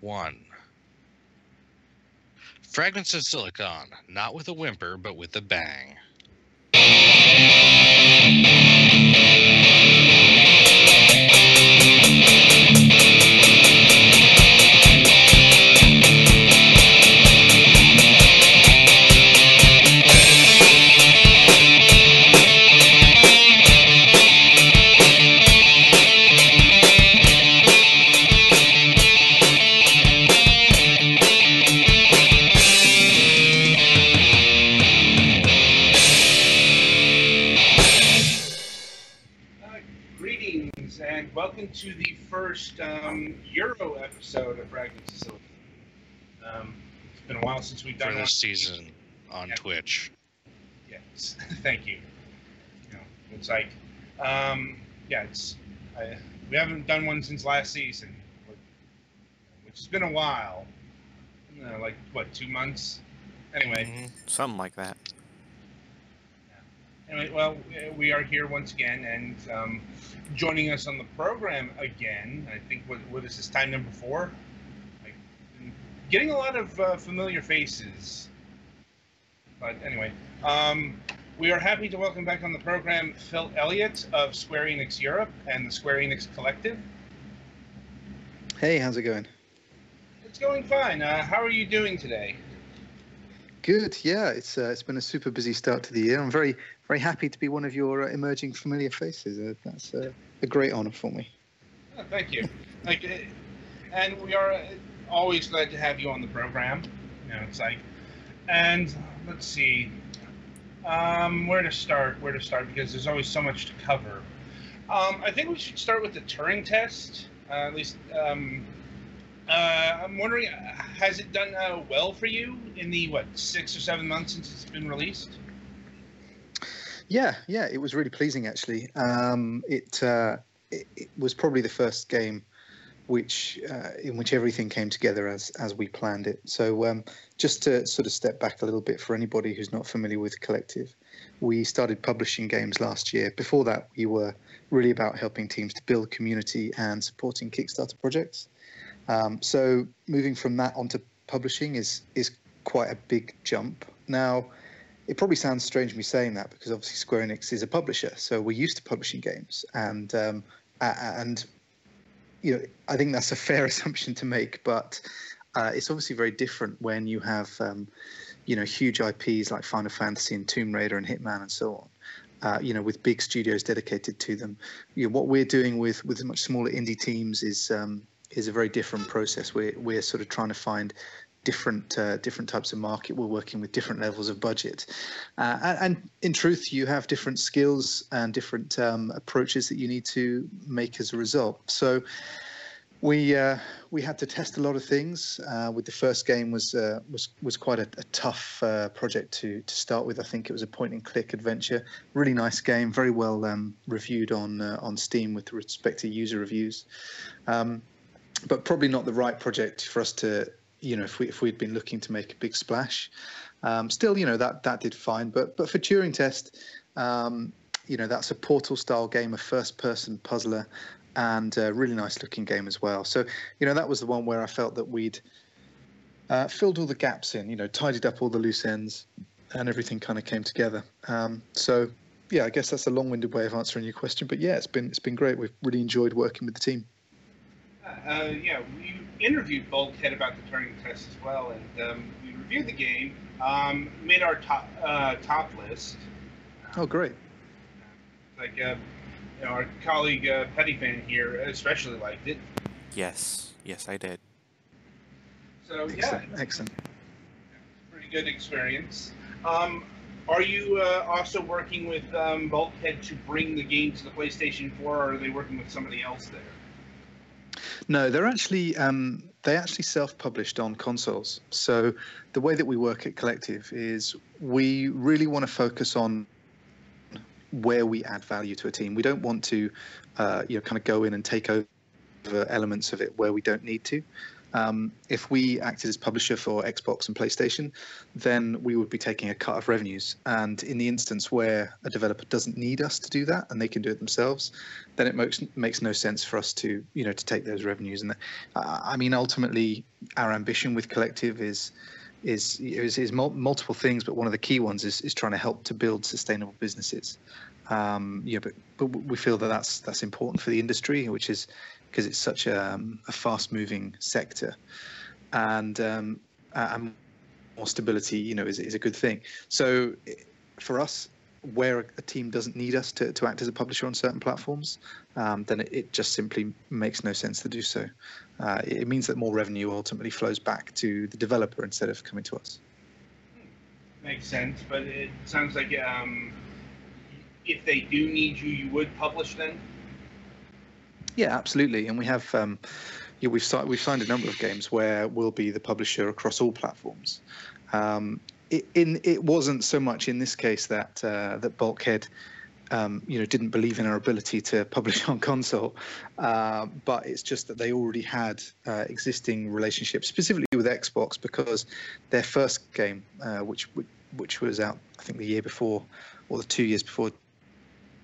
one. Fragments of Silicon, not with a whimper, but with a bang. For done one. this season on Yeah. Twitch. Yes, thank you. you know, it's like, um, yeah, it's I, we haven't done one since last season, which has been a while. Uh, like what, two months? Anyway, Mhm. Something like that. Anyway, well, uh, we are here once again, and um, joining us on the program again. I think what what is this time number four? Getting a lot of uh, familiar faces. But anyway, um, we are happy to welcome back on the program Phil Elliott of Square Enix Europe and the Square Enix Collective. Hey, how's it going? It's going fine. Uh, how are you doing today? Good. Yeah, it's uh, it's been a super busy start to the year. I'm very very happy to be one of your uh, emerging familiar faces. Uh, that's uh, a great honor for me. Oh, thank you. Like, uh, and we are uh, always glad to have you on the program. You know, it's like, and let's see, um, where to start? Where to start? Because there's always so much to cover. Um, I think we should start with the Turing test. Uh, at least, um, uh, I'm wondering, has it done uh, well for you in the what six or seven months since it's been released? Yeah, yeah, it was really pleasing actually. Um, it, uh, it it was probably the first game which uh, in which everything came together as as we planned it. So um, just to sort of step back a little bit for anybody who's not familiar with Collective, we started publishing games last year. Before that, we were really about helping teams to build community and supporting Kickstarter projects. Um, so moving from that onto publishing is is quite a big jump. Now, it probably sounds strange me saying that because obviously Square Enix is a publisher, so we're used to publishing games, and um, and you know I think that's a fair assumption to make, but uh, it's obviously very different when you have um, you know huge IPs like Final Fantasy and Tomb Raider and Hitman and so on. Uh, you know, with big studios dedicated to them, you know, what we're doing with with much smaller indie teams is um, is a very different process. We're we're sort of trying to find different uh, different types of market. We're working with different levels of budget, uh, and, in truth, you have different skills and different um, approaches that you need to make as a result. So. We uh, we had to test a lot of things. Uh, with the first game was uh, was was quite a, a tough uh, project to to start with. I think it was a point and click adventure. Really nice game, very well um, reviewed on on Steam with respect to user reviews. Um, but probably not the right project for us to you know, if we if we'd been looking to make a big splash, um, still, you know, that that did fine. But but for Turing Test, um, you know, that's a Portal style game, a first person puzzler, and a really nice looking game as well. So you know, that was the one where I felt that we'd uh, filled all the gaps in, you know, tidied up all the loose ends, and everything kind of came together. Um, so yeah, I guess that's a long winded way of answering your question. But yeah, it's been it's been great. We've really enjoyed working with the team. Uh, yeah, we interviewed Bulkhead about the Turing test as well, and um, we reviewed the game, um, made our top uh, top list. Oh, great. Like, uh, you know, our colleague uh, Pettyfan here especially liked it. Yes, yes, I did. So yeah, Excellent. Excellent. pretty good experience. Um, are you uh, also working with um, Bulkhead to bring the game to the PlayStation 4, or are they working with somebody else there? No, they're actually um, they actually self-published on consoles. So the way that we work at Collective is we really want to focus on where we add value to a team. We don't want to, uh, you know, kind of go in and take over elements of it where we don't need to. Um, if we acted as publisher for Xbox and PlayStation, then we would be taking a cut of revenues. And in the instance where a developer doesn't need us to do that and they can do it themselves, then it makes makes no sense for us to you know to take those revenues. And uh, I mean, ultimately, our ambition with Collective is is is, is multiple things, but one of the key ones is, is trying to help to build sustainable businesses. Um, yeah, but but we feel that that's that's important for the industry, which is because it's such a, um, a fast-moving sector, and um, and more stability, you know, is is a good thing. So for us, where a team doesn't need us to, to act as a publisher on certain platforms, um, then it, it, just simply makes no sense to do so. Uh, it means that more revenue ultimately flows back to the developer instead of coming to us. Makes sense, but it sounds like um, if they do need you, you would publish then. Yeah, absolutely, and we have. Um, yeah, we've signed we've signed a number of games where we'll be the publisher across all platforms. Um, it, in it wasn't so much in this case that uh, that Bulkhead, um, you know, didn't believe in our ability to publish on console, uh, but it's just that they already had uh, existing relationships, specifically with Xbox, because their first game, uh, which which was out I think the year before or the two years before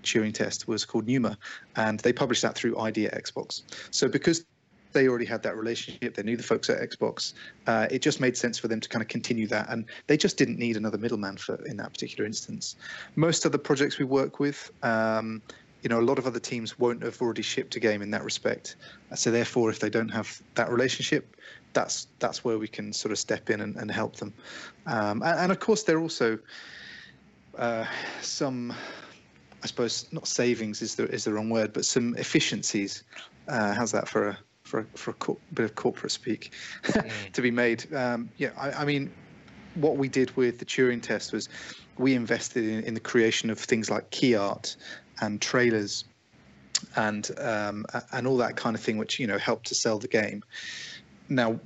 Turing test was called Pneuma, and they published that through ID at Xbox. So because they already had that relationship, they knew the folks at Xbox. Uh, it just made sense for them to kind of continue that, and they just didn't need another middleman for in that particular instance. Most of the projects we work with. Um, you know, a lot of other teams won't have already shipped a game in that respect. So therefore, if they don't have that relationship, that's that's where we can sort of step in and, and help them. Um, and, and, of course, there are also uh, some I suppose not savings is the is the wrong word, but some efficiencies. Uh, how's that for a for a, for a co- bit of corporate speak mm. to be made? Um, yeah, I, I, mean, what we did with the Turing test was we invested in, in the creation of things like key art and trailers and um, and all that kind of thing, which you know helped to sell the game. Now,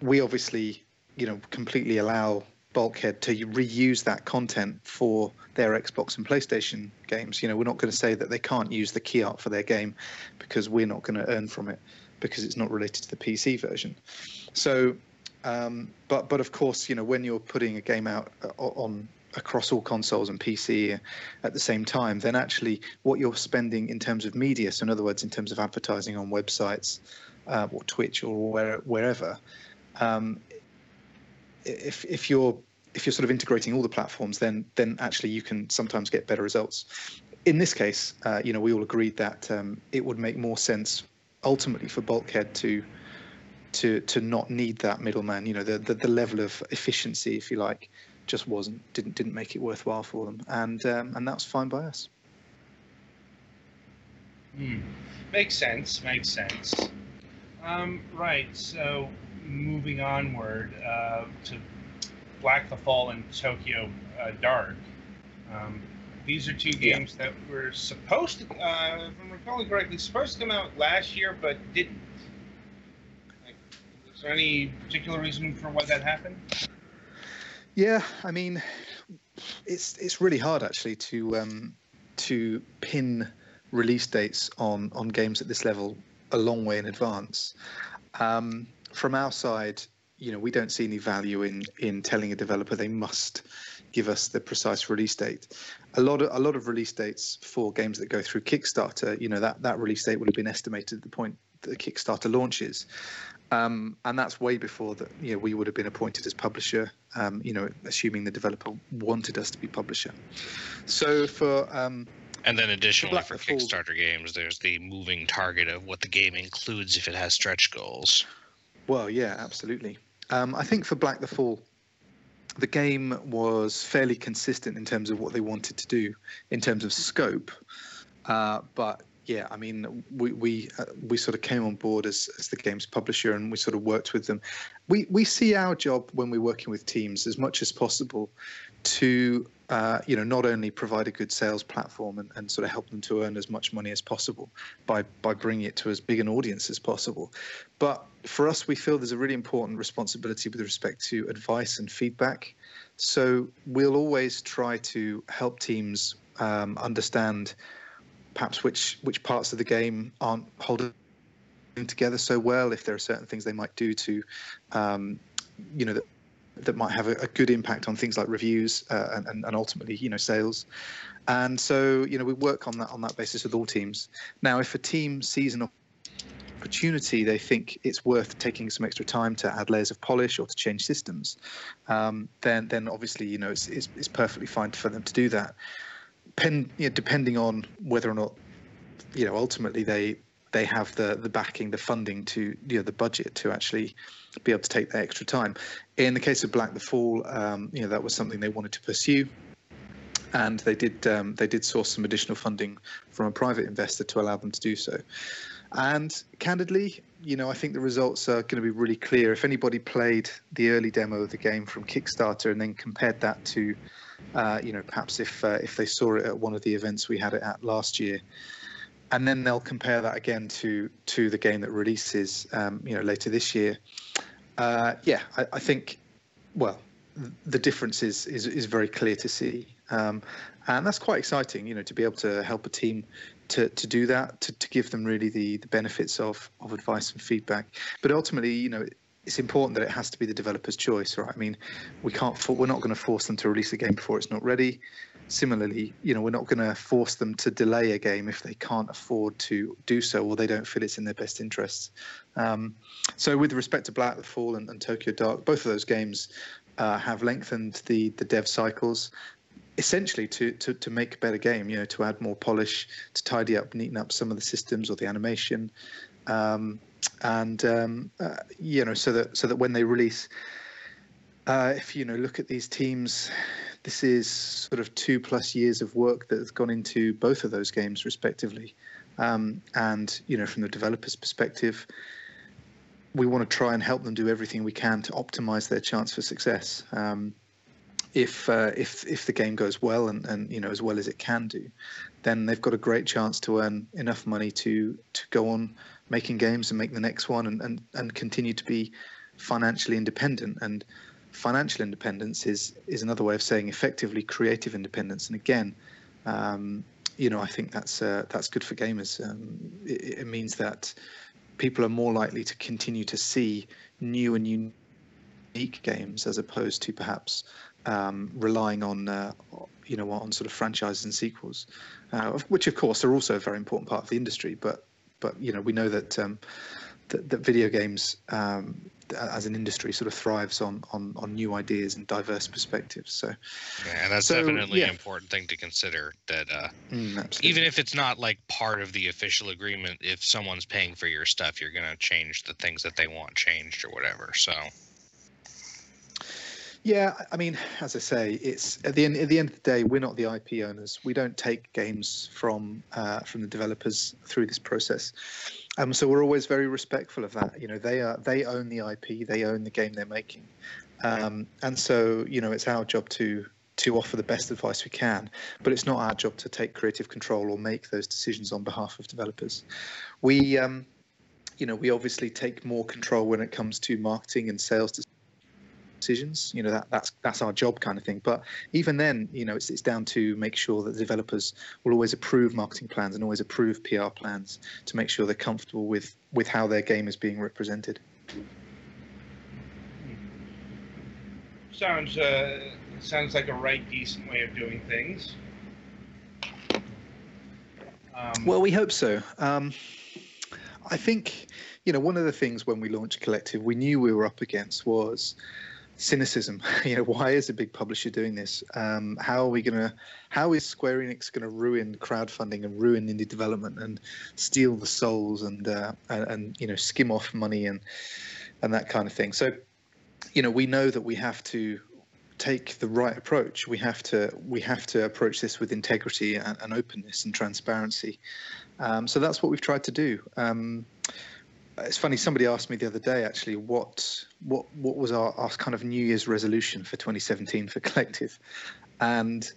we obviously you know completely allow Bulkhead to reuse that content for their Xbox and PlayStation games. You know, we're not going to say that they can't use the key art for their game because we're not going to earn from it because it's not related to the PC version. So, um, but but of course, you know, when you're putting a game out uh, on across all consoles and PC at the same time, then actually what you're spending in terms of media, so in other words, in terms of advertising on websites uh, or Twitch or where, wherever, um, if if you're if you're sort of integrating all the platforms, then then actually you can sometimes get better results. In this case, uh, you know, we all agreed that um, it would make more sense ultimately for Bulkhead to to to not need that middleman. You know, the, the the, level of efficiency, if you like, just wasn't didn't didn't make it worthwhile for them, and um, and that's fine by us. Hmm. Makes sense. Makes sense. Um, right. So moving onward uh, to Black the Fall and Tokyo uh, Dark. Um, these are two games yeah. that were supposed to, uh, if I'm recalling correctly, supposed to come out last year but didn't. Like, is there any particular reason for why that happened? Yeah, I mean, it's it's really hard actually to um, to pin release dates on on games at this level a long way in advance. Um, from our side, you know, we don't see any value in in telling a developer they must give us the precise release date. A lot of a lot of release dates for games that go through Kickstarter, you know, that that release date would have been estimated at the point that the Kickstarter launches. Um, and that's way before that you know we would have been appointed as publisher um, you know assuming the developer wanted us to be publisher so for um, and then additionally for Kickstarter games there's the moving target of what the game includes if it has stretch goals well, yeah, absolutely. Um, I think for Black the Fall, the game was fairly consistent in terms of what they wanted to do in terms of scope. Uh, but yeah, I mean, we we uh, we sort of came on board as as the game's publisher, and we sort of worked with them. We we see our job when we're working with teams as much as possible to uh, you know not only provide a good sales platform and, and sort of help them to earn as much money as possible by by bringing it to as big an audience as possible, but for us, we feel there's a really important responsibility with respect to advice and feedback. So we'll always try to help teams um, understand perhaps which which parts of the game aren't holding together so well, if there are certain things they might do to, um, you know, that that might have a, a, good impact on things like reviews uh, and, and ultimately, you know, sales. And so, you know, we work on that on that basis with all teams. Now, if a team sees an opportunity, they think it's worth taking some extra time to add layers of polish or to change systems, um, then then obviously, you know, it's, it's, it's perfectly fine for them to do that. Pen, you know, depending on whether or not, you know, ultimately they they have the the backing, the funding to you know the budget to actually be able to take that extra time. In the case of Black the Fall, um, you know that was something they wanted to pursue, and they did um, they did source some additional funding from a private investor to allow them to do so. And candidly, you know, I think the results are going to be really clear. If anybody played the early demo of the game from Kickstarter and then compared that to, uh, you know, perhaps if uh, if they saw it at one of the events we had it at last year, and then they'll compare that again to to the game that releases um, you know later this year. Uh, yeah, I, I, think well the difference is is, is very clear to see, um, and that's quite exciting. You know, to be able to help a team to, to do that, to, to give them really the, the benefits of, of advice and feedback. But ultimately, you know, it's important that it has to be the developer's choice, right? I mean, we can't, we're not going to force them to release a game before it's not ready similarly, you know, we're not going to force them to delay a game if they can't afford to do so or they don't feel it's in their best interests. Um, so, with respect to Black the Fall and, and Tokyo Dark, both of those games uh, have lengthened the the dev cycles. Essentially, to, to to make a better game, you know, to add more polish, to tidy up, neaten up some of the systems or the animation, um, and um, uh, you know, so that so that when they release, uh, if you know, look at these teams, this is sort of two plus years of work that has gone into both of those games respectively. Um, and you know, from the developer's perspective, we want to try and help them do everything we can to optimize their chance for success. Um, if uh, if if the game goes well and, and you know as well as it can do, then they've got a great chance to earn enough money to to go on making games and make the next one and and, and continue to be financially independent and financial independence is is another way of saying effectively creative independence. And again, um, you know, I think that's uh, that's good for gamers. Um, it, it, means that people are more likely to continue to see new and unique games as opposed to perhaps um, relying on uh, you know on sort of franchises and sequels, uh, which of course are also a very important part of the industry. But but you know we know that um, that, that video games um, as an industry sort of thrives on on on new ideas and diverse perspectives. So, yeah, and that's so, definitely yeah. an important thing to consider. That uh, mm, even if it's not like part of the official agreement, if someone's paying for your stuff, you're going to change the things that they want changed or whatever. So. Yeah, I mean, as I say, it's at the end. At the end of the day, we're not the IP owners. We don't take games from uh, from the developers through this process. Um, so we're always very respectful of that. You know, they are they own the IP, they own the game they're making, um, and so you know it's our job to to offer the best advice we can. But it's not our job to take creative control or make those decisions on behalf of developers. We um, you know, we obviously take more control when it comes to marketing and sales decisions. You know that that's that's our job kind of thing. But even then, you know, it's it's down to make sure that the developers will always approve marketing plans and always approve PR plans to make sure they're comfortable with with how their game is being represented. Sounds uh, sounds like a right decent way of doing things. Um, well, we hope so. Um, I think, you know, one of the things when we launched Collective, we knew we were up against was cynicism. You know, why is a big publisher doing this? Um, how are we gonna? How is Square Enix gonna ruin crowdfunding and ruin indie development and steal the souls and uh, and, and you know skim off money and and that kind of thing? So, you know, we know that we have to take the right approach. We have to we have to approach this with integrity and, and openness and transparency. Um, so that's what we've tried to do. Um, it's funny. Somebody asked me the other day, actually, what what what was our, our kind of New Year's resolution for 2017 for Collective, and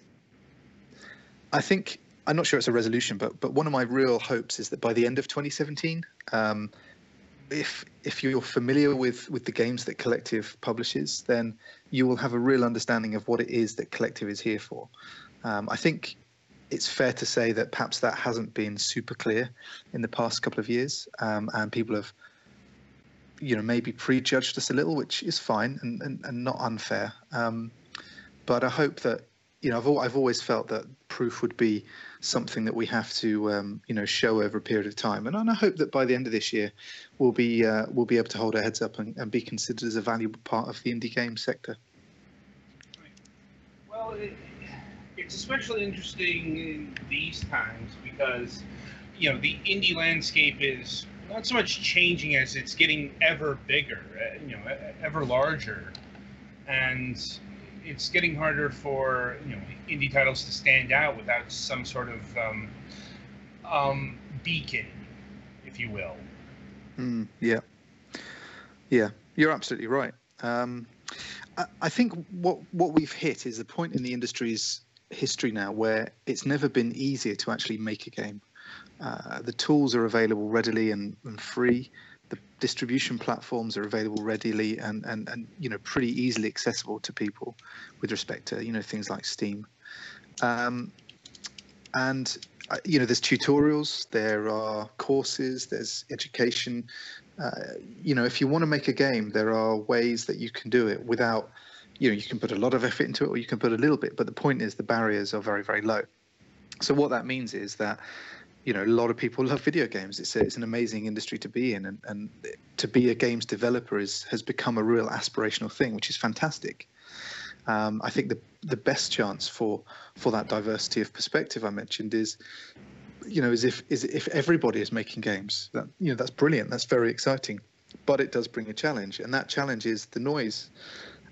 I think I'm not sure it's a resolution, but but one of my real hopes is that by the end of 2017, um, if if you're familiar with with the games that Collective publishes, then you will have a real understanding of what it is that Collective is here for. Um, I think it's fair to say that perhaps that hasn't been super clear in the past couple of years, um, and people have, you know, maybe prejudged us a little, which is fine and, and, and not unfair. Um, but I hope that, you know, I've, I've always felt that proof would be something that we have to, um, you know, show over a period of time, and, and I hope that by the end of this year, we'll be uh, we'll be able to hold our heads up and, and be considered as a valuable part of the indie game sector. Well. It- it's especially interesting in these times because you know the indie landscape is not so much changing as it's getting ever bigger, uh, you know, ever larger, and it's getting harder for you know indie titles to stand out without some sort of um, um, beacon, if you will. Mm, yeah, yeah, you're absolutely right. Um, I, I think what what we've hit is a point in the industry's history now where it's never been easier to actually make a game. Uh, the tools are available readily and, and, free. The distribution platforms are available readily and, and, and you know pretty easily accessible to people with respect to you know things like Steam. Um, and uh, you know there's tutorials, there are courses, there's education. Uh, you know if you want to make a game, there are ways that you can do it without you know you can put a lot of effort into it or you can put a little bit but the point is the barriers are very very low. So what that means is that you know a lot of people love video games. It's a, it's an amazing industry to be in and, and to be a games developer is has become a real aspirational thing which is fantastic. Um, I think the the best chance for for that diversity of perspective I mentioned is you know is if is if everybody is making games. That you know that's brilliant. That's very exciting. But it does bring a challenge and that challenge is the noise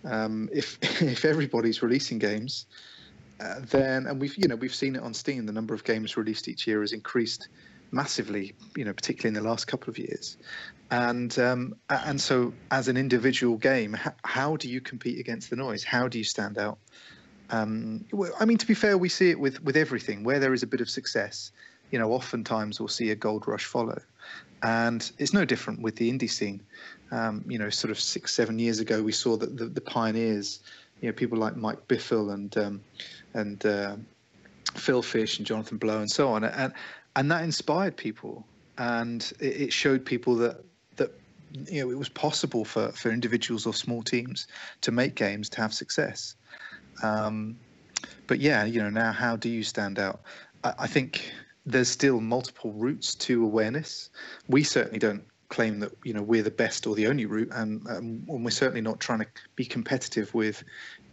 um, if if everybody's releasing games, uh, then and we've you know we've seen it on Steam. The number of games released each year has increased massively. You know, particularly in the last couple of years, and um, and so as an individual game, how, how, do you compete against the noise? How do you stand out? Um, I mean, to be fair, we see it with with everything where there is a bit of success. You know, oftentimes we'll see a gold rush follow, and it's no different with the indie scene um, you know, sort of six, seven years ago, we saw that the, the pioneers, you know, people like Mike Bithell and um, and uh, Phil Fish and Jonathan Blow and so on, and and that inspired people, and it, showed people that that you know it was possible for for individuals or small teams to make games to have success. Um, but yeah, you know, now how do you stand out? I, I think there's still multiple routes to awareness. We certainly don't claim that you know we're the best or the only route, and, um, and we're certainly not trying to be competitive with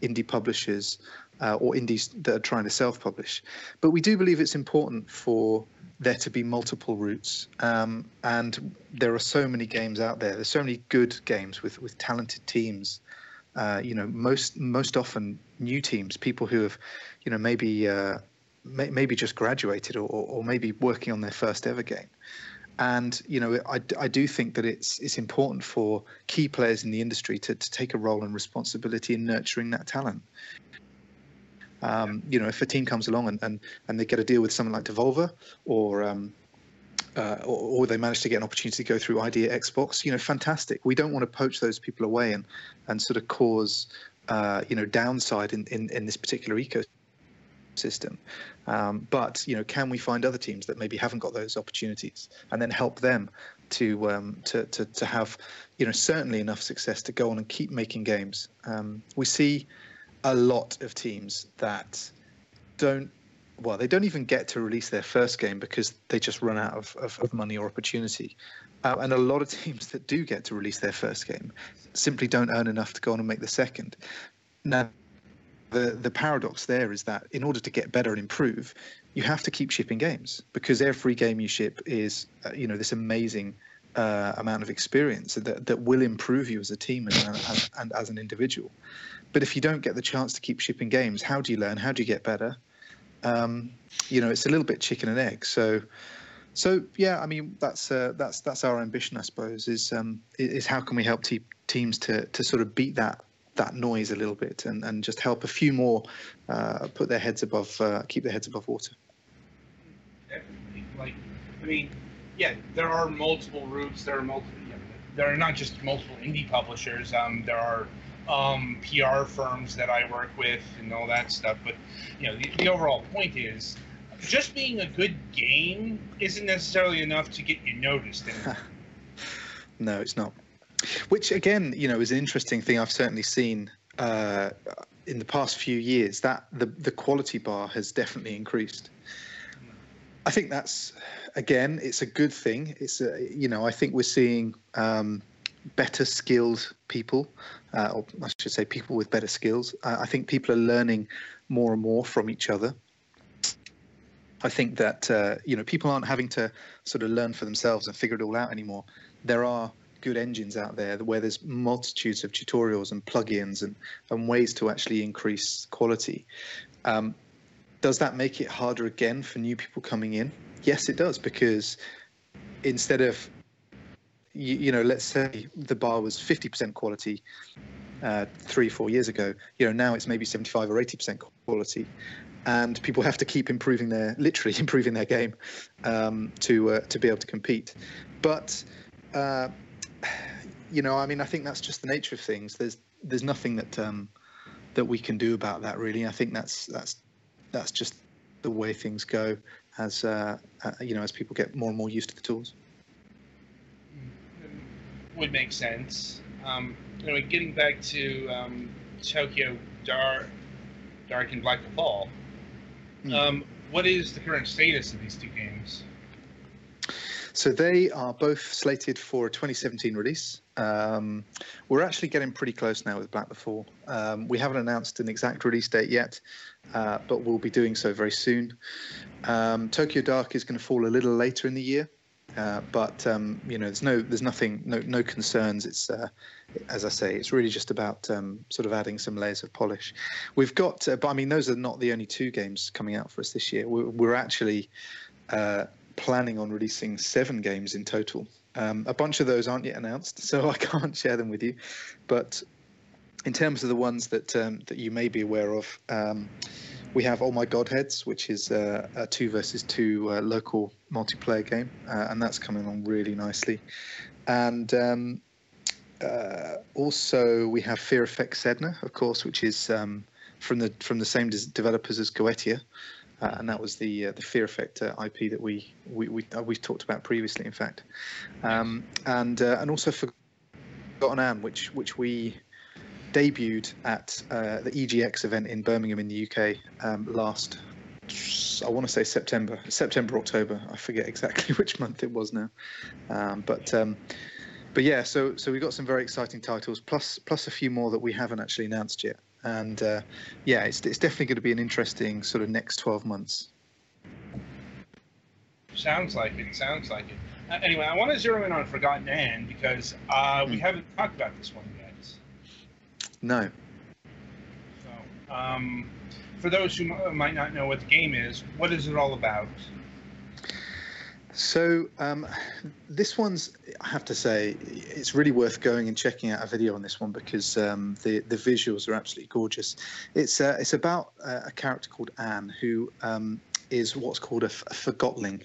indie publishers uh, or indies that are trying to self-publish. But we do believe it's important for there to be multiple routes, um, and there are so many games out there. There's so many good games with with talented teams. Uh, you know, most most often new teams, people who have, you know, maybe uh, may, maybe just graduated or, or maybe working on their first ever game and you know I, I do think that it's it's important for key players in the industry to, to take a role and responsibility in nurturing that talent. Um, you know if a team comes along and, and, and they get a deal with someone like devolver or um, uh, or, or, they manage to get an opportunity to go through ID at Xbox you know fantastic. We don't want to poach those people away and and sort of cause uh, you know downside in, in in this particular ecosystem um, but you know, can we find other teams that maybe haven't got those opportunities, and then help them to um, to, to to have you know certainly enough success to go on and keep making games. Um, we see a lot of teams that don't well they don't even get to release their first game because they just run out of, of, of money or opportunity. Uh, and a lot of teams that do get to release their first game simply don't earn enough to go on and make the second. Now the the paradox there is that in order to get better and improve, you have to keep shipping games because every game you ship is uh, you know this amazing uh, amount of experience that that will improve you as a team and, and, and as an individual. But if you don't get the chance to keep shipping games, how do you learn? How do you get better? Um, you know, it's a little bit chicken and egg. So, so yeah, I mean, that's uh, that's that's our ambition, I suppose. Is um, is how can we help te- teams to to sort of beat that that noise a little bit and, and just help a few more uh, put their heads above, uh, keep their heads above water. Definitely. Like, I mean, yeah, there are multiple routes. There are multiple. there are not just multiple indie publishers. Um, there are um, PR firms that I work with and all that stuff. But you know, the, the overall point is, just being a good game isn't necessarily enough to get you noticed. no, it's not. Which again, you know, is an interesting thing. I've certainly seen uh, in the past few years that the the quality bar has definitely increased. I think that's again, it's a good thing. It's a, you know, I think we're seeing um, better skilled people, uh, or I should say, people with better skills. Uh, I think people are learning more and more from each other. I think that uh, you know people aren't having to sort of learn for themselves and figure it all out anymore. There are good engines out there where there's multitudes of tutorials and plugins and, and ways to actually increase quality. Um, does that make it harder again for new people coming in? Yes, it does because instead of you, you know, let's say the bar was 50% quality uh, three, four years ago. You know, now it's maybe 75 or 80% quality, and people have to keep improving their, literally improving their game um, to uh, to be able to compete. But uh, you know, I mean, I think that's just the nature of things. There's there's nothing that um, that we can do about that, really. I think that's that's that's just the way things go as uh, uh, you know as people get more and more used to the tools. Would make sense. Um, anyway, getting back to um, Tokyo Dark, Dark and Black Fall. Mm. Um, what is the current status of these two games? So they are both slated for a 2017 release. Um, we're actually getting pretty close now with Black Fall. Um, we haven't announced an exact release date yet, uh, but we'll be doing so very soon. Um, Tokyo Dark is going to fall a little later in the year, uh, but um, you know, there's no, there's nothing, no, no concerns. It's, uh, as I say, it's really just about um, sort of adding some layers of polish. We've got, uh, but I mean, those are not the only two games coming out for us this year. We're, we're actually uh, planning on releasing seven games in total. Um, a bunch of those aren't yet announced, so I can't share them with you. But in terms of the ones that um, that you may be aware of, um, we have All My Godheads, which is uh, a two versus two uh, local multiplayer game, uh, and that's coming along really nicely. And um, uh, also we have Fear Effect Sedna, of course, which is um, from the from the same developers as Goetia uh, and that was the uh, the Fear Effect uh, IP that we we we uh, we talked about previously, in fact, um, and uh, and also Forgotten Anne, which which we debuted at uh, the EGX event in Birmingham in the UK um, last. I want to say September, September, October. I forget exactly which month it was now, um, but um, but yeah. So so we got some very exciting titles, plus plus a few more that we haven't actually announced yet and uh, yeah, it's it's definitely going to be an interesting sort of next twelve months. Sounds like it. Sounds like it. Uh, anyway, I want to zero in on Forgotten Anne because uh, we mm. haven't talked about this one yet. No. So, um, for those who might not know what the game is, what is it all about? So um, this one's, I have to say, it's really worth going and checking out a video on this one because um, the the visuals are absolutely gorgeous. It's uh, it's about a character called Anne who um, is what's called a, a forgotling,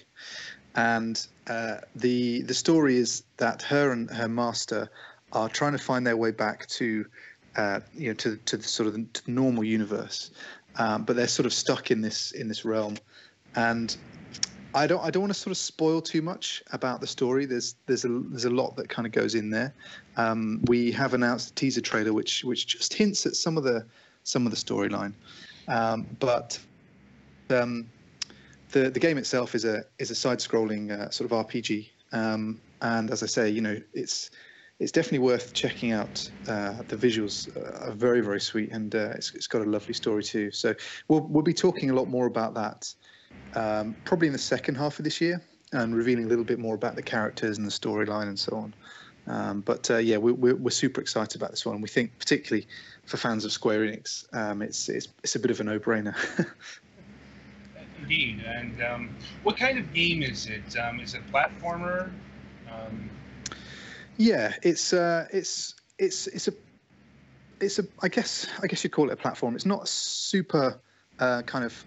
and uh, the the story is that her and her master are trying to find their way back to uh, you know to to the sort of the normal universe, um, but they're sort of stuck in this in this realm, and I don't I don't want to sort of spoil too much about the story. There's there's a there's a lot that kind of goes in there. Um, we have announced a teaser trailer which which just hints at some of the some of the storyline, um, but um, the the game itself is a is a side-scrolling uh, sort of RPG. Um, and as I say, you know, it's it's definitely worth checking out. Uh, the visuals are very very sweet, and uh, it's, it's got a lovely story too. So we'll we'll be talking a lot more about that um, probably in the second half of this year and revealing a little bit more about the characters and the storyline and so on. Um, but uh, yeah, we, we're, we're super excited about this one. We think, particularly for fans of Square Enix, um, it's, it's it's a bit of a no-brainer. Indeed. And um, what kind of game is it? Um, is it platformer? Um, yeah, it's uh, it's it's it's a it's a I guess I guess you'd call it a platform. It's not super uh, kind of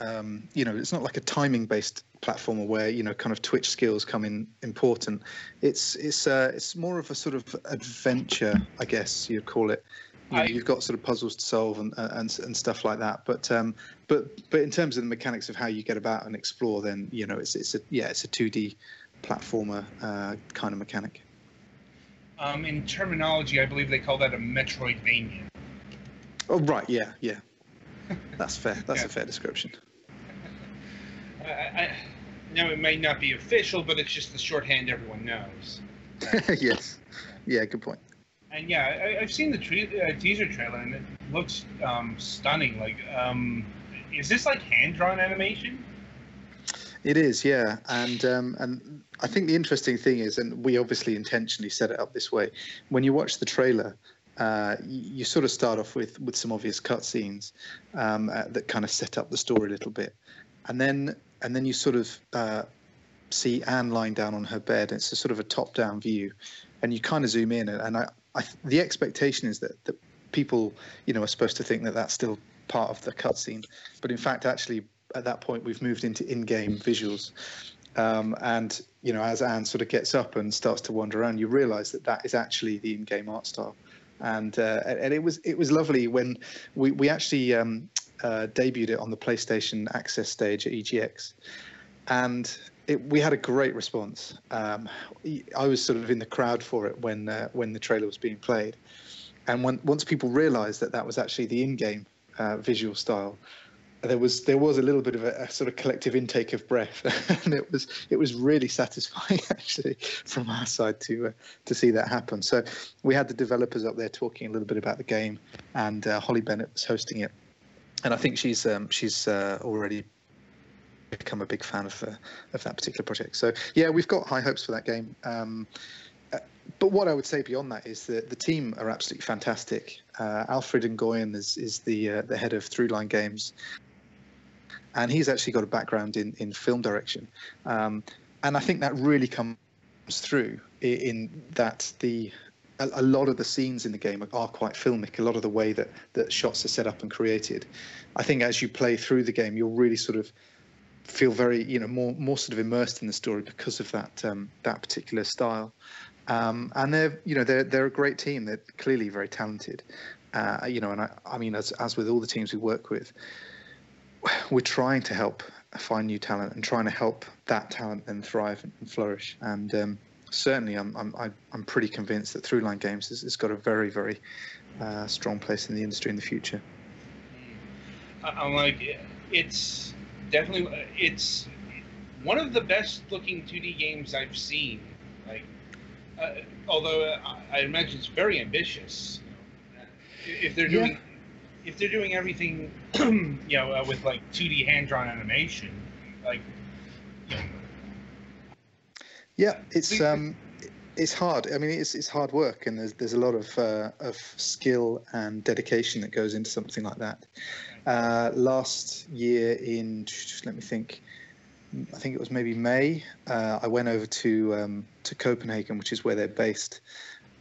um, you know, it's not like a timing based platformer where you know kind of twitch skills come in important. It's it's uh, it's more of a sort of adventure, I guess you'd call it. you know, you've got sort of puzzles to solve and, and and stuff like that. But um, but but in terms of the mechanics of how you get about and explore, then you know it's it's a yeah it's a 2D platformer uh, kind of mechanic. Um, in terminology, I believe they call that a Metroidvania. Oh right, yeah, yeah. That's fair. That's yeah. a fair description. I, I, now it may not be official, but it's just the shorthand everyone knows. yes. Yeah. Good point. And yeah, I, have seen the tra- uh, teaser trailer, and it looks um, stunning. Like, um, is this like hand drawn animation? It is, yeah, and um, and I think the interesting thing is, and we obviously intentionally set it up this way. When you watch the trailer, uh, you, sort of start off with with some obvious cutscenes um, uh, that kind of set up the story a little bit, and then and then you sort of uh, see Anne lying down on her bed. It's a sort of a top down view, and you kind of zoom in, and, and I, I, the expectation is that that people you know are supposed to think that that's still part of the cutscene, but in fact, actually at that point we've moved into in-game visuals. Um, and you know, as Anne sort of gets up and starts to wander around, you realise that that is actually the in-game art style and uh, and it was it was lovely when we we actually um, uh, debuted it on the PlayStation Access stage at EGX, and it, we had a great response. Um, I was sort of in the crowd for it when uh, when the trailer was being played, and when, once people realised that that was actually the in-game uh, visual style, there was there was a little bit of a, a, sort of collective intake of breath, and it was it was really satisfying actually from our side to uh, to see that happen. So we had the developers up there talking a little bit about the game, and uh, Hollie Bennett was hosting it, and I think she's um, she's uh, already become a big fan of uh, of that particular project. So yeah, we've got high hopes for that game. Um, uh, but what I would say beyond that is that the team are absolutely fantastic. Uh, Alfred Nguyen is is the uh, the head of Throughline Games, and he's actually got a background in in film direction, um, and I think that really comes through in, in that the a, a, lot of the scenes in the game are, quite filmic. A lot of the way that that shots are set up and created, I think as you play through the game, you'll really sort of feel very you know more more sort of immersed in the story because of that um, that particular style. Um, and they're you know they're they're a great team. They're clearly very talented. Uh, you know, and I, I mean, as as with all the teams we work with, we're trying to help find new talent and trying to help that talent then thrive and flourish. And um, certainly, I'm I'm I'm pretty convinced that Throughline Games has, has got a very very uh, strong place in the industry in the future. I'm like, it's definitely it's one of the best looking 2D games I've seen. Like, uh, although I imagine it's very ambitious. If they're doing yeah if they're doing everything, you know, uh, with like 2D hand drawn animation, like. You know, yeah, it's um, it's hard. I mean, it's it's hard work, and there's there's a lot of uh, of skill and dedication that goes into something like that. Uh, last year in, just let me think, I think it was maybe May. Uh, I went over to um, to Copenhagen, which is where they're based,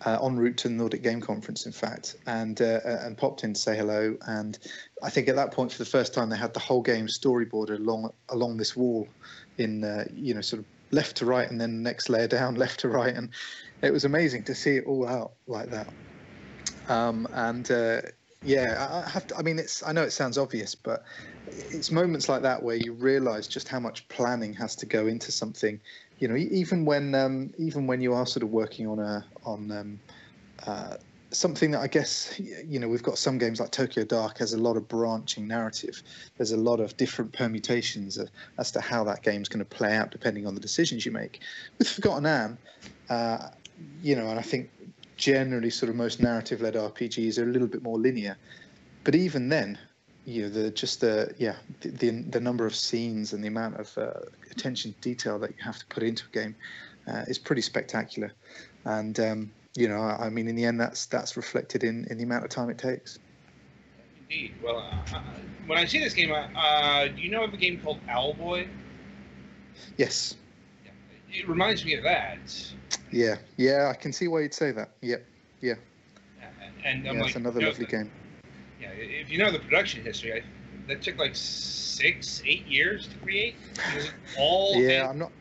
uh, en route to the Nordic Game Conference, in fact, and uh, uh, and popped in to say hello. And I think at that point, for the first time, they had the whole game storyboarded along along this wall, in uh, you know sort of left to right, and then the next layer down, left to right, and it was amazing to see it all out like that. Um, and uh, yeah, I have to. I mean, it's. I know it sounds obvious, but it's moments like that where you realise just how much planning has to go into something you know, even when um, even when you are sort of working on a on um, uh, something that I guess you know we've got some games like Tokyo Dark has a lot of branching narrative. There's a lot of different permutations as to how that game's going to play out depending on the decisions you make. With Forgotten Anne, uh, you know, and I think generally sort of most narrative-led RPGs are a little bit more linear. But even then, you know, the just the yeah the the, the number of scenes and the amount of uh, attention to detail that you have to put into a game uh, is pretty spectacular. And um, you know, I, I, mean, in the end, that's that's reflected in in the amount of time it takes. Indeed. Well, uh, uh when I see this game, uh, uh, do you know of a game called Owlboy? Yes. It reminds me of that. Yeah, yeah, I can see why you'd say that. Yep, yeah. And I'm yeah, like, another lovely game yeah, if you know the production history, I, that took like six, eight years to create. all yeah, I'm not.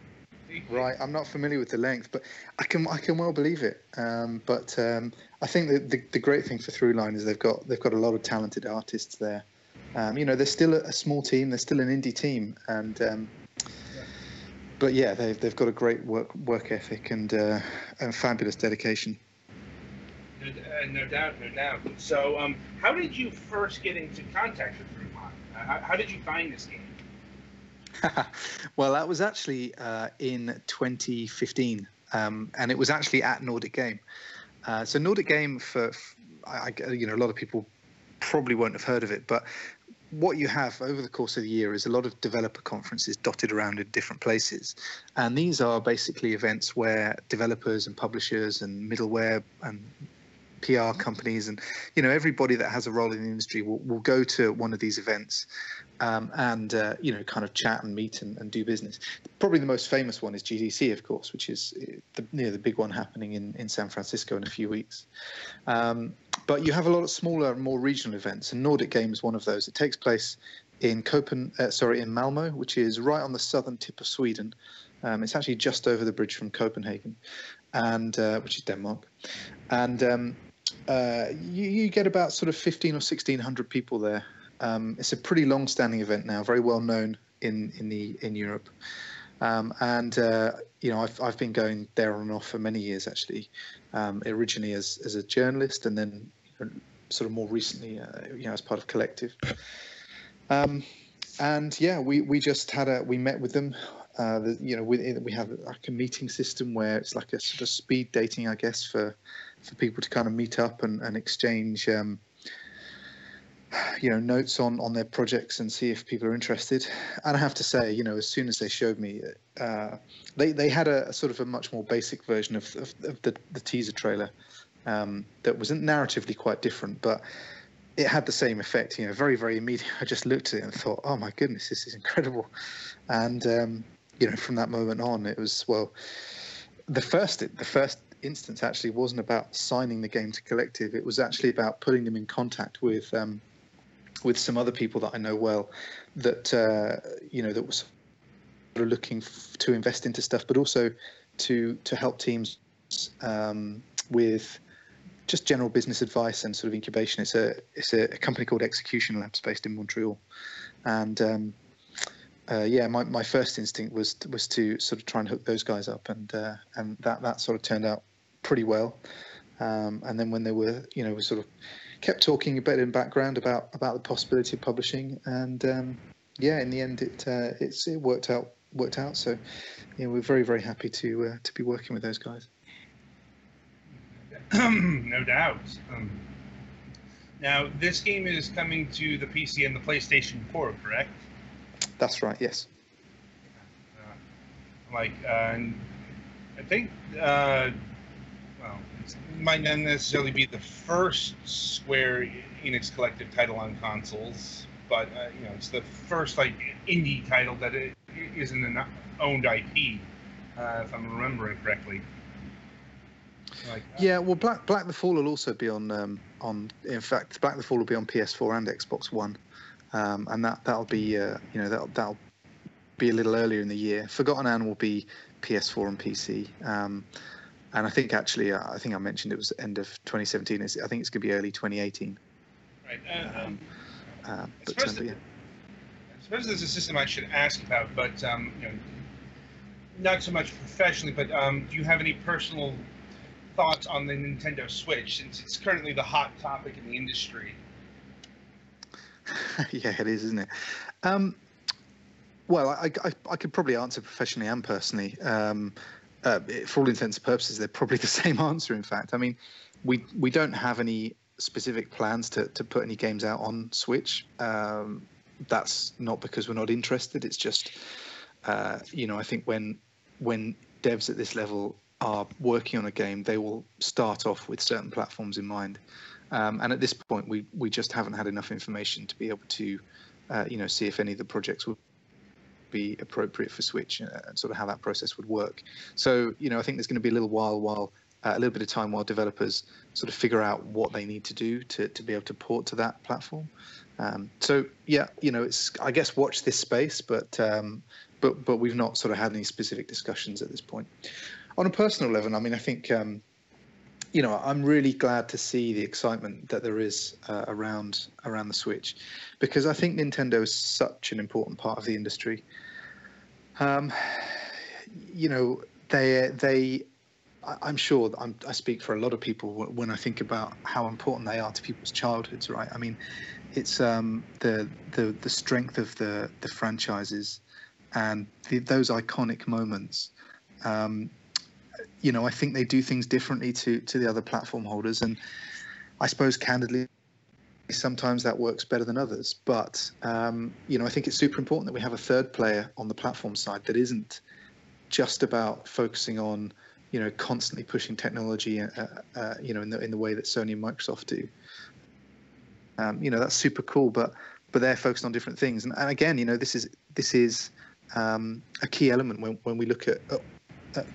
Right, I'm not familiar with the length, but I can I can well believe it. Um, but um, I think that the, the great thing for Throughline is they've got they've got a lot of talented artists there. Um, you know, they're still a, a, small team, they're still an indie team, and um, but yeah, they've they've got a great work work ethic and uh, and fabulous dedication. No, uh, no, doubt, no doubt. So, um, how did you first get into contact with Throughline? Uh, how, how did you find this game? well, that was actually uh, in 2015, um, and it was actually at Nordic Game. Uh, so Nordic Game, for, for I, you know, a lot of people probably won't have heard of it, but what you have over the course of the year is a lot of developer conferences dotted around in different places. And these are basically events where developers and publishers and middleware and PR companies and you know everybody that has a role in the industry will, will go to one of these events um, and uh, you know kind of chat and meet and, and, do business. Probably the most famous one is GDC, of course, which is uh, the, you know, the big one happening in, in San Francisco in a few weeks. Um, but you have a lot of smaller, more regional events, and Nordic Games is one of those. It takes place in Copen, uh, sorry, in Malmo, which is right on the southern tip of Sweden. Um, it's actually just over the bridge from Copenhagen, and uh, which is Denmark. And um, uh, you, you, get about sort of 15 or 1600 people there um, it's a pretty long-standing event now, very well known in in the in Europe, um, and uh, you know I've I've been going there on and off for many years actually, um, originally as as a journalist and then sort of more recently uh, you know as part of Collective. Um, and yeah, we, we just had a we met with them. Uh, the, you know, we we have like a meeting system where it's like a sort of speed dating, I guess, for for people to kind of meet up and, and exchange um, you know notes on on their projects and see if people are interested. And i have to say you know as soon as they showed me uh, they they had a, a, sort of a much more basic version of, of, of the, the teaser trailer um, that wasn't narratively quite different but it had the same effect you know very very immediate. I just looked at it and thought oh my goodness this is incredible. And um, you know from that moment on it was well the first the first instance actually wasn't about signing the game to collective it was actually about putting them in contact with um, with some other people that I know well that uh, you know that was sort of looking f- to invest into stuff, but also to to help teams um, with just general business advice and sort of incubation. It's a it's a, a company called Execution Labs based in Montreal, and um, uh, yeah, my, my first instinct was was to sort of try and hook those guys up, and uh, and that that sort of turned out pretty well. Um, and then when they were, you know, was sort of kept talking a bit in background about about the possibility of publishing, and um, yeah, in the end, it uh, it's it worked out worked out. So, yeah, we're very very happy to uh, to be working with those guys. no doubt. Um, now, this game is coming to the PC and the PlayStation 4, correct? That's right. Yes. Uh, like, uh, I think uh, might not necessarily be the first Square Enix collective title on consoles, but uh, you know it's the first like indie title that it isn't an owned IP, uh, if I'm remembering correctly. Like, uh, yeah, well, Black Black the Fall will also be on um, on. In fact, Black the Fall will be on PS4 and Xbox One, um, and that that'll be uh, you know that that'll be a little earlier in the year. Forgotten Anne will be PS4 and PC. Um, and I think actually, uh, I think I mentioned it was end of 2017. I think it's going to be early 2018. Right. Uh, um, uh, but, I, suppose um, yeah. I suppose there's a system I should ask about, but um, you know, not so much professionally. But um, do you have any personal thoughts on the Nintendo Switch, since it's currently the hot topic in the industry? yeah, it is, isn't it? Um, well, I, I, I, could probably answer professionally and personally. Uh, for all intents and purposes, they're probably the same answer. In fact, I mean, we we don't have any specific plans to to put any games out on Switch. Um, that's not because we're not interested. It's just, uh, you know, I think when when devs at this level are working on a game, they will start off with certain platforms in mind. Um, and at this point, we we just haven't had enough information to be able to, uh, you know, see if any of the projects will be appropriate for Switch and sort of how that process would work. So, you know, I think there's going to be a little while while uh, a little bit of time while developers sort of figure out what they need to do to, to be able to port to that platform. Um, so yeah, you know, it's I guess watch this space, but um, but but we've not sort of had any specific discussions at this point. On a personal level, I mean, I think um, you know I'm really glad to see the excitement that there is uh, around around the Switch, because I think Nintendo is such an important part of the industry. Um, you know, they they I'm sure I'm, i speak for a lot of people when I think about how important they are to people's childhoods, right? I mean, it's um, the the the strength of the the franchises and the, those iconic moments. Um, you know, I think they do things differently to to the other platform holders, and I suppose candidly, sometimes that works better than others. But um, you know, I think it's super important that we have a third player on the platform side that isn't just about focusing on you know constantly pushing technology uh, uh, you know in the in the way that Sony and Microsoft do. Um, you know that's super cool but but they're focused on different things. And, and again you know this is this is um, a key element when, when we look at, at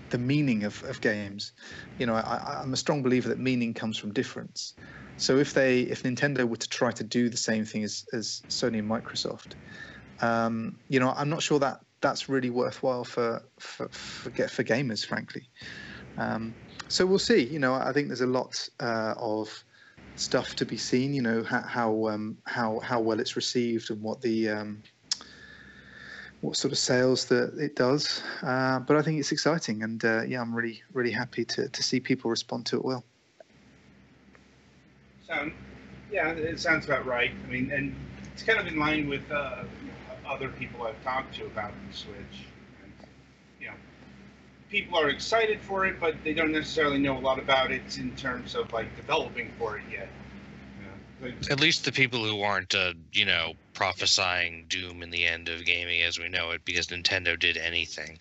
the meaning of, of games you know I, I'm a strong believer that meaning comes from difference so if they if Nintendo were to try to do the same thing as, as Sony and Microsoft um, you know I'm not sure that that's really worthwhile for for for, for gamers frankly um, so we'll see. You know, I think there's a lot uh, of stuff to be seen. You know how how um, how, how well it's received and what the um, what sort of sales that it does. Uh, but I think it's exciting, and uh, yeah, I'm really really happy to to see people respond to it well. Sound, yeah, it sounds about right. I mean, and it's kind of in line with uh, other people I've talked to about the Switch people are excited for it, but they don't necessarily know a lot about it in terms of like developing for it yet. At least the people who aren't, uh, you know, prophesying doom in the end of gaming as we know it because Nintendo did anything.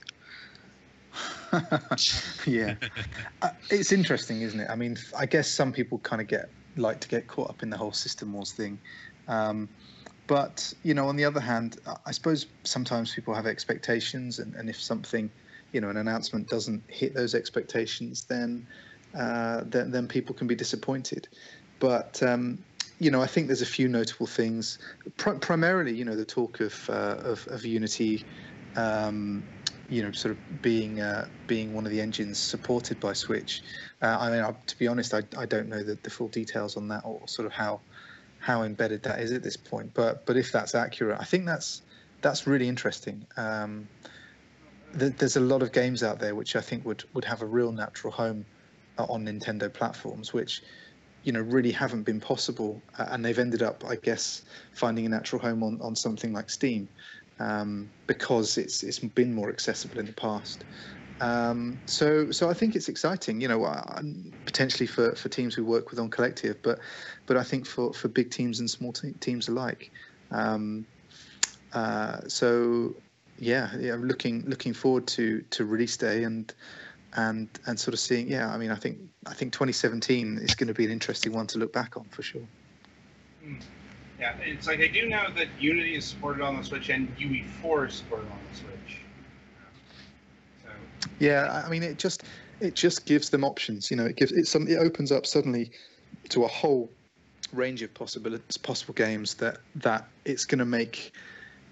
yeah, uh, it's interesting, isn't it? I mean, I guess some people kind of get like to get caught up in the whole system wars thing. Um, but you know, on the other hand, I suppose sometimes people have expectations, and, and if something you know an announcement doesn't hit those expectations, then uh, then, then people can be disappointed. But um, you know, I think there's a few notable things. Pr- primarily, you know, the talk of uh, of, of, Unity, um, you know, sort of being uh, being one of the engines supported by Switch. Uh, I mean, I, to be honest, I, I don't know the, the full details on that or sort of how how embedded that is at this point. But but if that's accurate, I think that's that's really interesting. Um, there's a lot of games out there which I think would would have a real natural home uh, on Nintendo platforms, which you know really haven't been possible, uh, and they've ended up, I guess, finding a natural home on, on something like Steam um, because it's it's been more accessible in the past. Um, so so I think it's exciting, you know, uh, potentially for, for teams we work with on Collective, but but I think for, for big teams and small teams alike. Um, uh, so yeah, yeah, looking looking forward to to release day and and and sort of seeing. Yeah, I mean, I think I think 2017 is going to be an interesting one to look back on for sure. Hmm. Yeah, it's like I do know that Unity is supported on the Switch and UE4 is supported on the Switch. So. Yeah, I mean, it just it just gives them options. You know, it gives it some it opens up suddenly to a whole range of possibilities, possible games that that it's going to make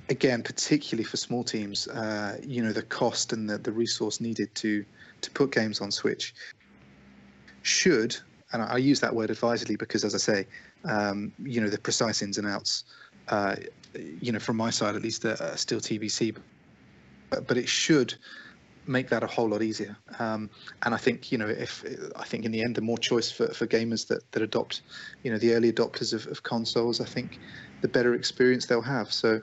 again, particularly for small teams, uh, you know, the cost and the, the resource needed to to put games on Switch should, and I, use that word advisedly because, as I say, um, you know, the precise ins and outs, uh, you know, from my side at least, are, still TBC, but, but it should make that a whole lot easier. Um, and I think you know if I think in the end the more choice for, for gamers that, that adopt, you know, the early adopters of, of consoles, I think the better experience they'll have. So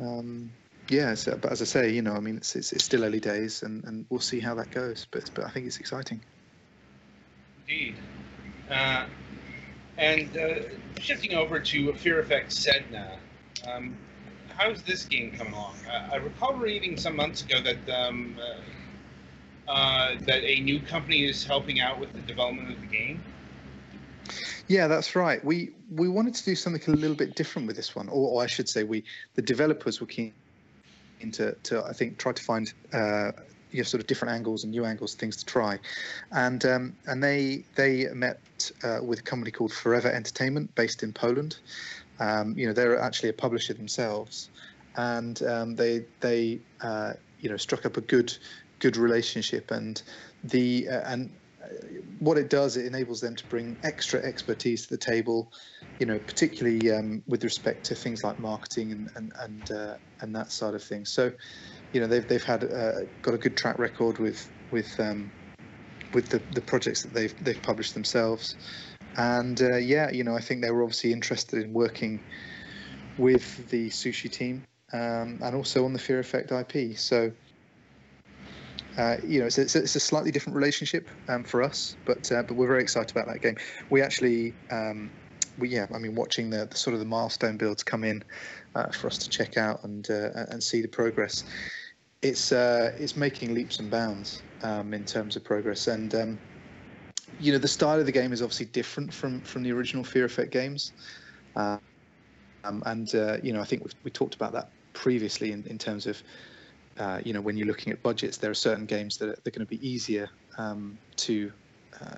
um, yeah, so, but as I say, you know, I mean, it's, it's, it's still early days, and, and we'll see how that goes. But but I think it's exciting. Indeed. Uh, and uh, shifting over to Fear Effect Sedna, um, how's this game coming along? Uh, I recall reading some months ago that um, uh, uh, that a new company is helping out with the development of the game. Yeah, that's right. We we wanted to do something a little bit different with this one, or, or I should say, we the developers were keen to, to I think try to find uh, sort of different angles and new angles, things to try, and um, and they they met uh, with a company called Forever Entertainment based in Poland. Um, you know, they're actually a publisher themselves, and um, they they uh, you know struck up a good good relationship. And the uh, and what it does it enables them to bring extra expertise to the table you know particularly um, with respect to things like marketing and and and, uh, and that side of things. So you know they've they've had uh, got a good track record with with um, with the, the projects that they've they've published themselves. And uh, yeah you know I think they were obviously interested in working with the Sushee team um, and also on the Fear Effect IP so uh, you know, it's, it's, it's, a slightly different relationship um, for us, but uh, but we're very excited about that game. We actually, um, we yeah, I mean, watching the, the, sort of the milestone builds come in uh, for us to check out and uh, and see the progress. It's uh, it's making leaps and bounds um, in terms of progress, and um, you know, the style of the game is obviously different from from the original Fear Effect games, um, and you know, I think we we talked about that previously in, in terms of uh, you know, when you're looking at budgets, there are certain games that are, are going to be easier um, to, uh,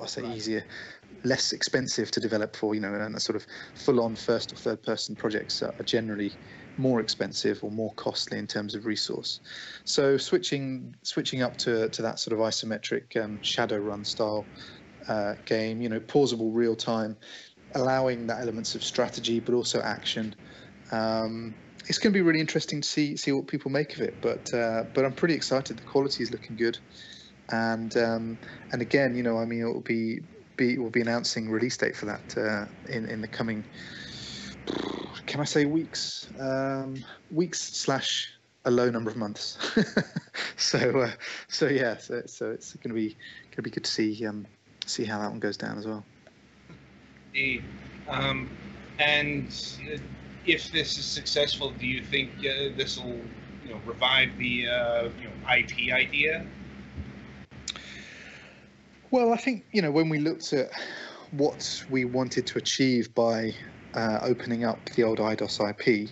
I say right. easier, less expensive to develop for, you know, and a sort of full-on first or third-person projects are generally more expensive or more costly in terms of resource. So switching switching up to to that sort of isometric um, Shadowrun style uh, game, you know, pausable real time, allowing that elements of strategy but also action. Um, it's going to be really interesting to see see what people make of it. But uh, but I'm pretty excited. The quality is looking good, and um, and again, you know, I mean, it will be be we'll be announcing release date for that uh, in in the coming. Can I say weeks? Um, weeks slash a low number of months. so uh, so yeah, so, so it's going to be going to be good to see um, see how that one goes down as well. Um, and if this is successful, do you think uh, this will you know, revive the uh, you know, IP idea? Well, I think you know when we looked at what we wanted to achieve by uh, opening up the old Eidos IP,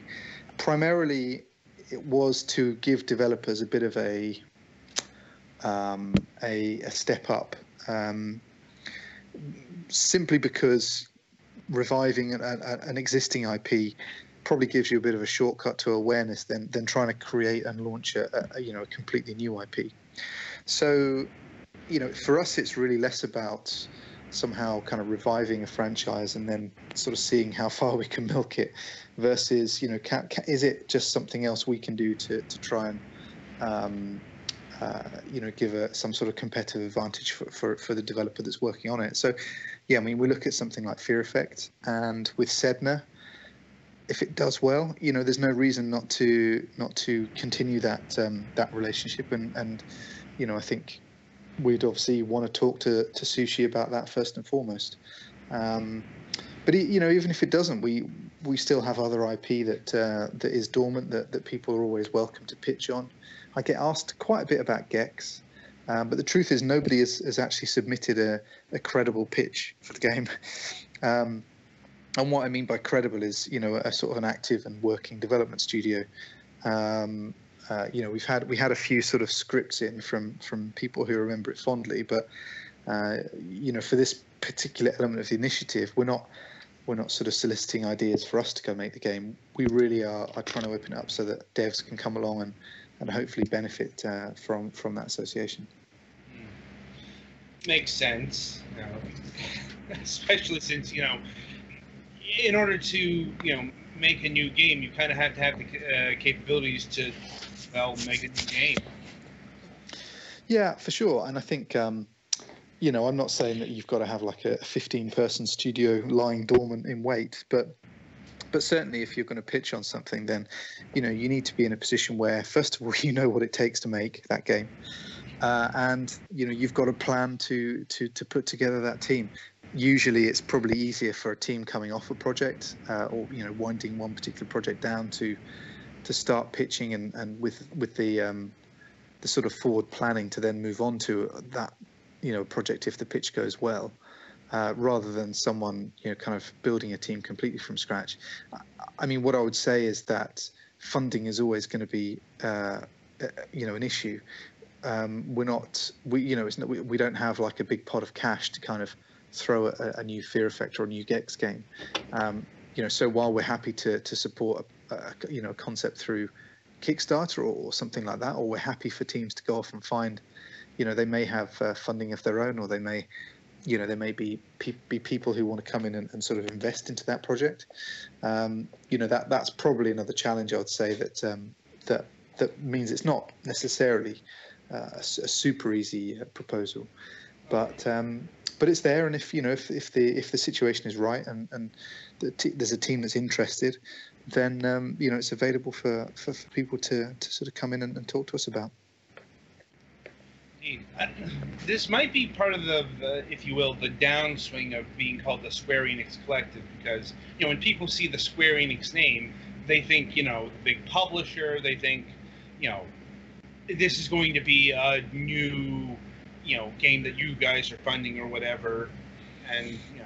primarily it was to give developers a bit of a um, a, a, step up, um, simply because reviving an, an, existing IP probably gives you a bit of a shortcut to awareness than than trying to create and launch a, a, you know a completely new IP. So, you know, for us, it's really less about somehow kind of reviving a franchise and then sort of seeing how far we can milk it, versus you know, can, can, is it just something else we can do to to try and um, uh, you know give a, some sort of competitive advantage for, for, for the developer that's working on it. So, yeah, I mean, we look at something like Fear Effect, and with Sedna, if it does well, you know, there's no reason not to not to continue that um, that relationship. And and you know, I think we'd obviously want to talk to to Sushee about that first and foremost. Um, but you know, even if it doesn't, we we still have other IP that uh, that is dormant that that people are always welcome to pitch on. I get asked quite a bit about Gex. Um, but the truth is, nobody has, has actually submitted a, a credible pitch for the game. Um, and what I mean by credible is, you know, a sort of an active and working development studio. Um, uh, you know, we've had we had a few sort of scripts in from from people who remember it fondly, but uh, you know, for this particular element of the initiative, we're not we're not sort of soliciting ideas for us to go make the game. We really are, are trying to open it up so that devs can come along and and hopefully benefit uh, from from that association. Makes sense, you know, especially since you know, in order to you know make a new game, you kind of have to have the uh, capabilities to well make a new game. Yeah, for sure, and I think. Um, you know, I'm not saying that you've got to have like a 15 person studio lying dormant in wait, but but certainly if you're going to pitch on something then you know you need to be in a position where first of all you know what it takes to make that game. Uh, and you know you've got a plan to to to put together that team. Usually it's probably easier for a team coming off a project uh, or you know winding one particular project down to to start pitching and and with with the um, the sort of forward planning to then move on to that you know project if the pitch goes well uh, rather than someone you know kind of building a team completely from scratch. I mean, what I would say is that funding is always going to be uh, uh, you know an issue. Um, we're not we you know it's not, we, we don't have like a big pot of cash to kind of throw a, a new Fear Effect or a new Gex game. Um, you know, so while we're happy to to support a, a, you know a concept through Kickstarter or, or, something like that, or we're happy for teams to go off and find, you know, they may have uh, funding of their own, or they may, you know, there may be pe- be people who want to come in and, and, sort of invest into that project. Um, you know, that that's probably another challenge I would say that um, that that means it's not necessarily uh, a, a, super easy uh, proposal, but um, but it's there. And if you know if, if the if the situation is right and and the t- there's a team that's interested, then um, you know it's available for, for, for, people to, to sort of come in and, and talk to us about. This might be part of the, the, if you will, the downswing of being called the Square Enix Collective, because you know when people see the Square Enix name, they think you know the big publisher, they think you know this is going to be a new you know game that you guys are funding or whatever, and you know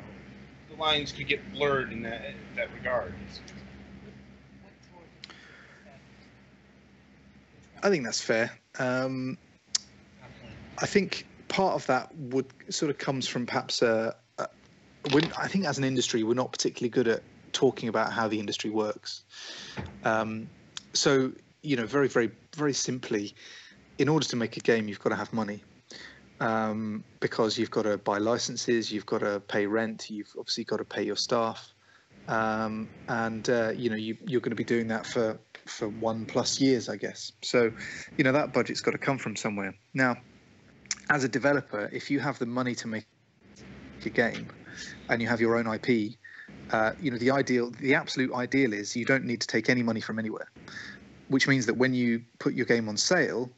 the lines could get blurred in that in that regard. I think that's fair. Um, I think part of that would sort of comes from perhaps I think as an industry we're not particularly good at talking about how the industry works. Um, so you know, very very very simply, in order to make a game, you've got to have money. Um, because you've got to buy licenses, you've got to pay rent, you've obviously got to pay your staff, um, and uh, you know you, you're going to be doing that for for one plus years, I guess. So, you know, that budget's got to come from somewhere. Now, as a developer, if you have the money to make a game and you have your own IP, uh, you know, the ideal, the absolute ideal is you don't need to take any money from anywhere, which means that when you put your game on sale,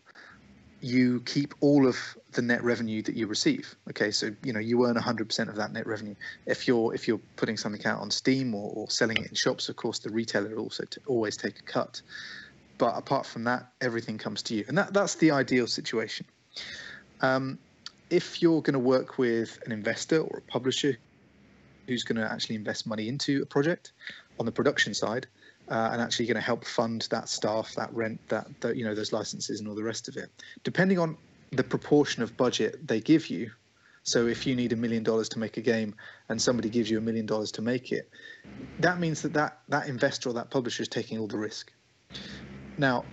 you keep all of the net revenue that you receive. Okay, so you know you earn 100% of that net revenue. If you're if you're putting something out on Steam or, or selling it in shops, of course the retailer also always take a cut. But apart from that, everything comes to you, and that that's the ideal situation. Um, if you're going to work with an investor or a publisher who's going to actually invest money into a project on the production side, uh, and actually going to help fund that staff, that rent, that, that you know those licenses and all the rest of it. Depending on the proportion of budget they give you, so if you need a million dollars to make a game and somebody gives you a million dollars to make it, that means that that, that investor or that publisher is taking all the risk. Now,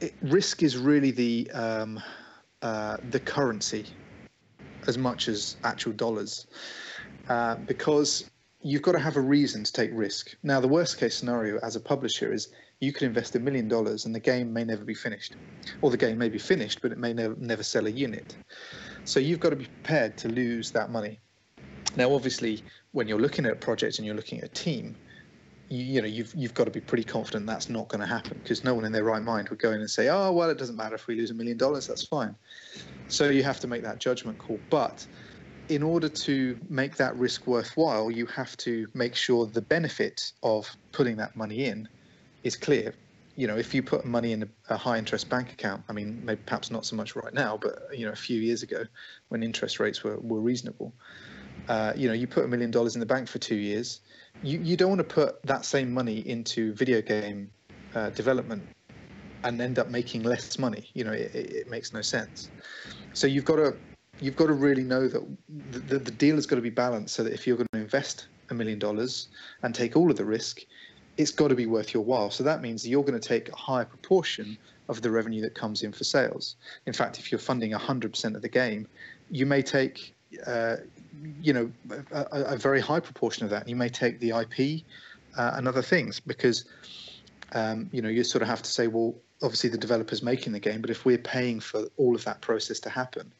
it, risk is really the um, uh, the currency as much as actual dollars, uh, because you've got to have a reason to take risk. Now, the worst case scenario as a publisher is you could invest a million dollars and the game may never be finished, or the game may be finished, but it may never never sell a unit. So you've got to be prepared to lose that money. Now, obviously, when you're looking at a project and you're looking at a team, you, you know you've you've got to be pretty confident that's not going to happen because no one in their right mind would go in and say, oh well, it doesn't matter if we lose a million dollars, that's fine. So you have to make that judgment call, but in order to make that risk worthwhile, you have to make sure the benefit of putting that money in is clear. You know, if you put money in a, high interest bank account, I mean, maybe perhaps not so much right now, but you know, a few years ago when interest rates were, were reasonable, uh, you know, you put a million dollars in the bank for two years, you, you don't want to put that same money into video game uh, development and end up making less money. You know, it, it makes no sense. So you've got to you've got to really know that the, the, deal has got to be balanced so that if you're going to invest a million dollars and take all of the risk, it's got to be worth your while. So that means you're going to take a higher proportion of the revenue that comes in for sales. In fact, if you're funding 100% of the game, you may take, uh, you know, a, a, very high proportion of that. You may take the IP uh, and other things because, um, you know, you sort of have to say, well, obviously the developer's making the game, but if we're paying for all of that process to happen,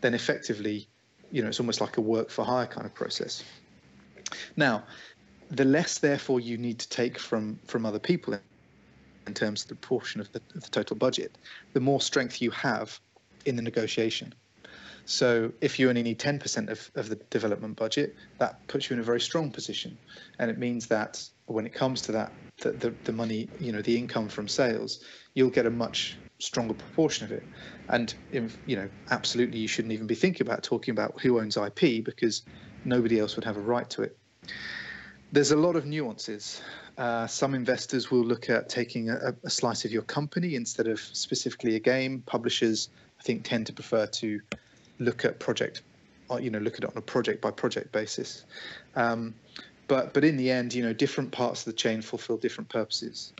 then effectively, you know, it's almost like a work for hire kind of process. Now, the less, therefore, you need to take from from other people in terms of the portion of the, of the total budget, the more strength you have in the negotiation. So if you only need 10% of, of the development budget, that puts you in a very strong position. And it means that when it comes to that, the, the, the money, you know, the income from sales, you'll get a much stronger proportion of it. And you know, absolutely, you shouldn't even be thinking about talking about who owns IP because nobody else would have a right to it. There's a lot of nuances. Uh, some investors will look at taking a, a, slice of your company instead of specifically a game. Publishers, I think, tend to prefer to look at project, uh, you know, look at it on a project by project basis. Um, but but in the end, you know, different parts of the chain fulfill different purposes.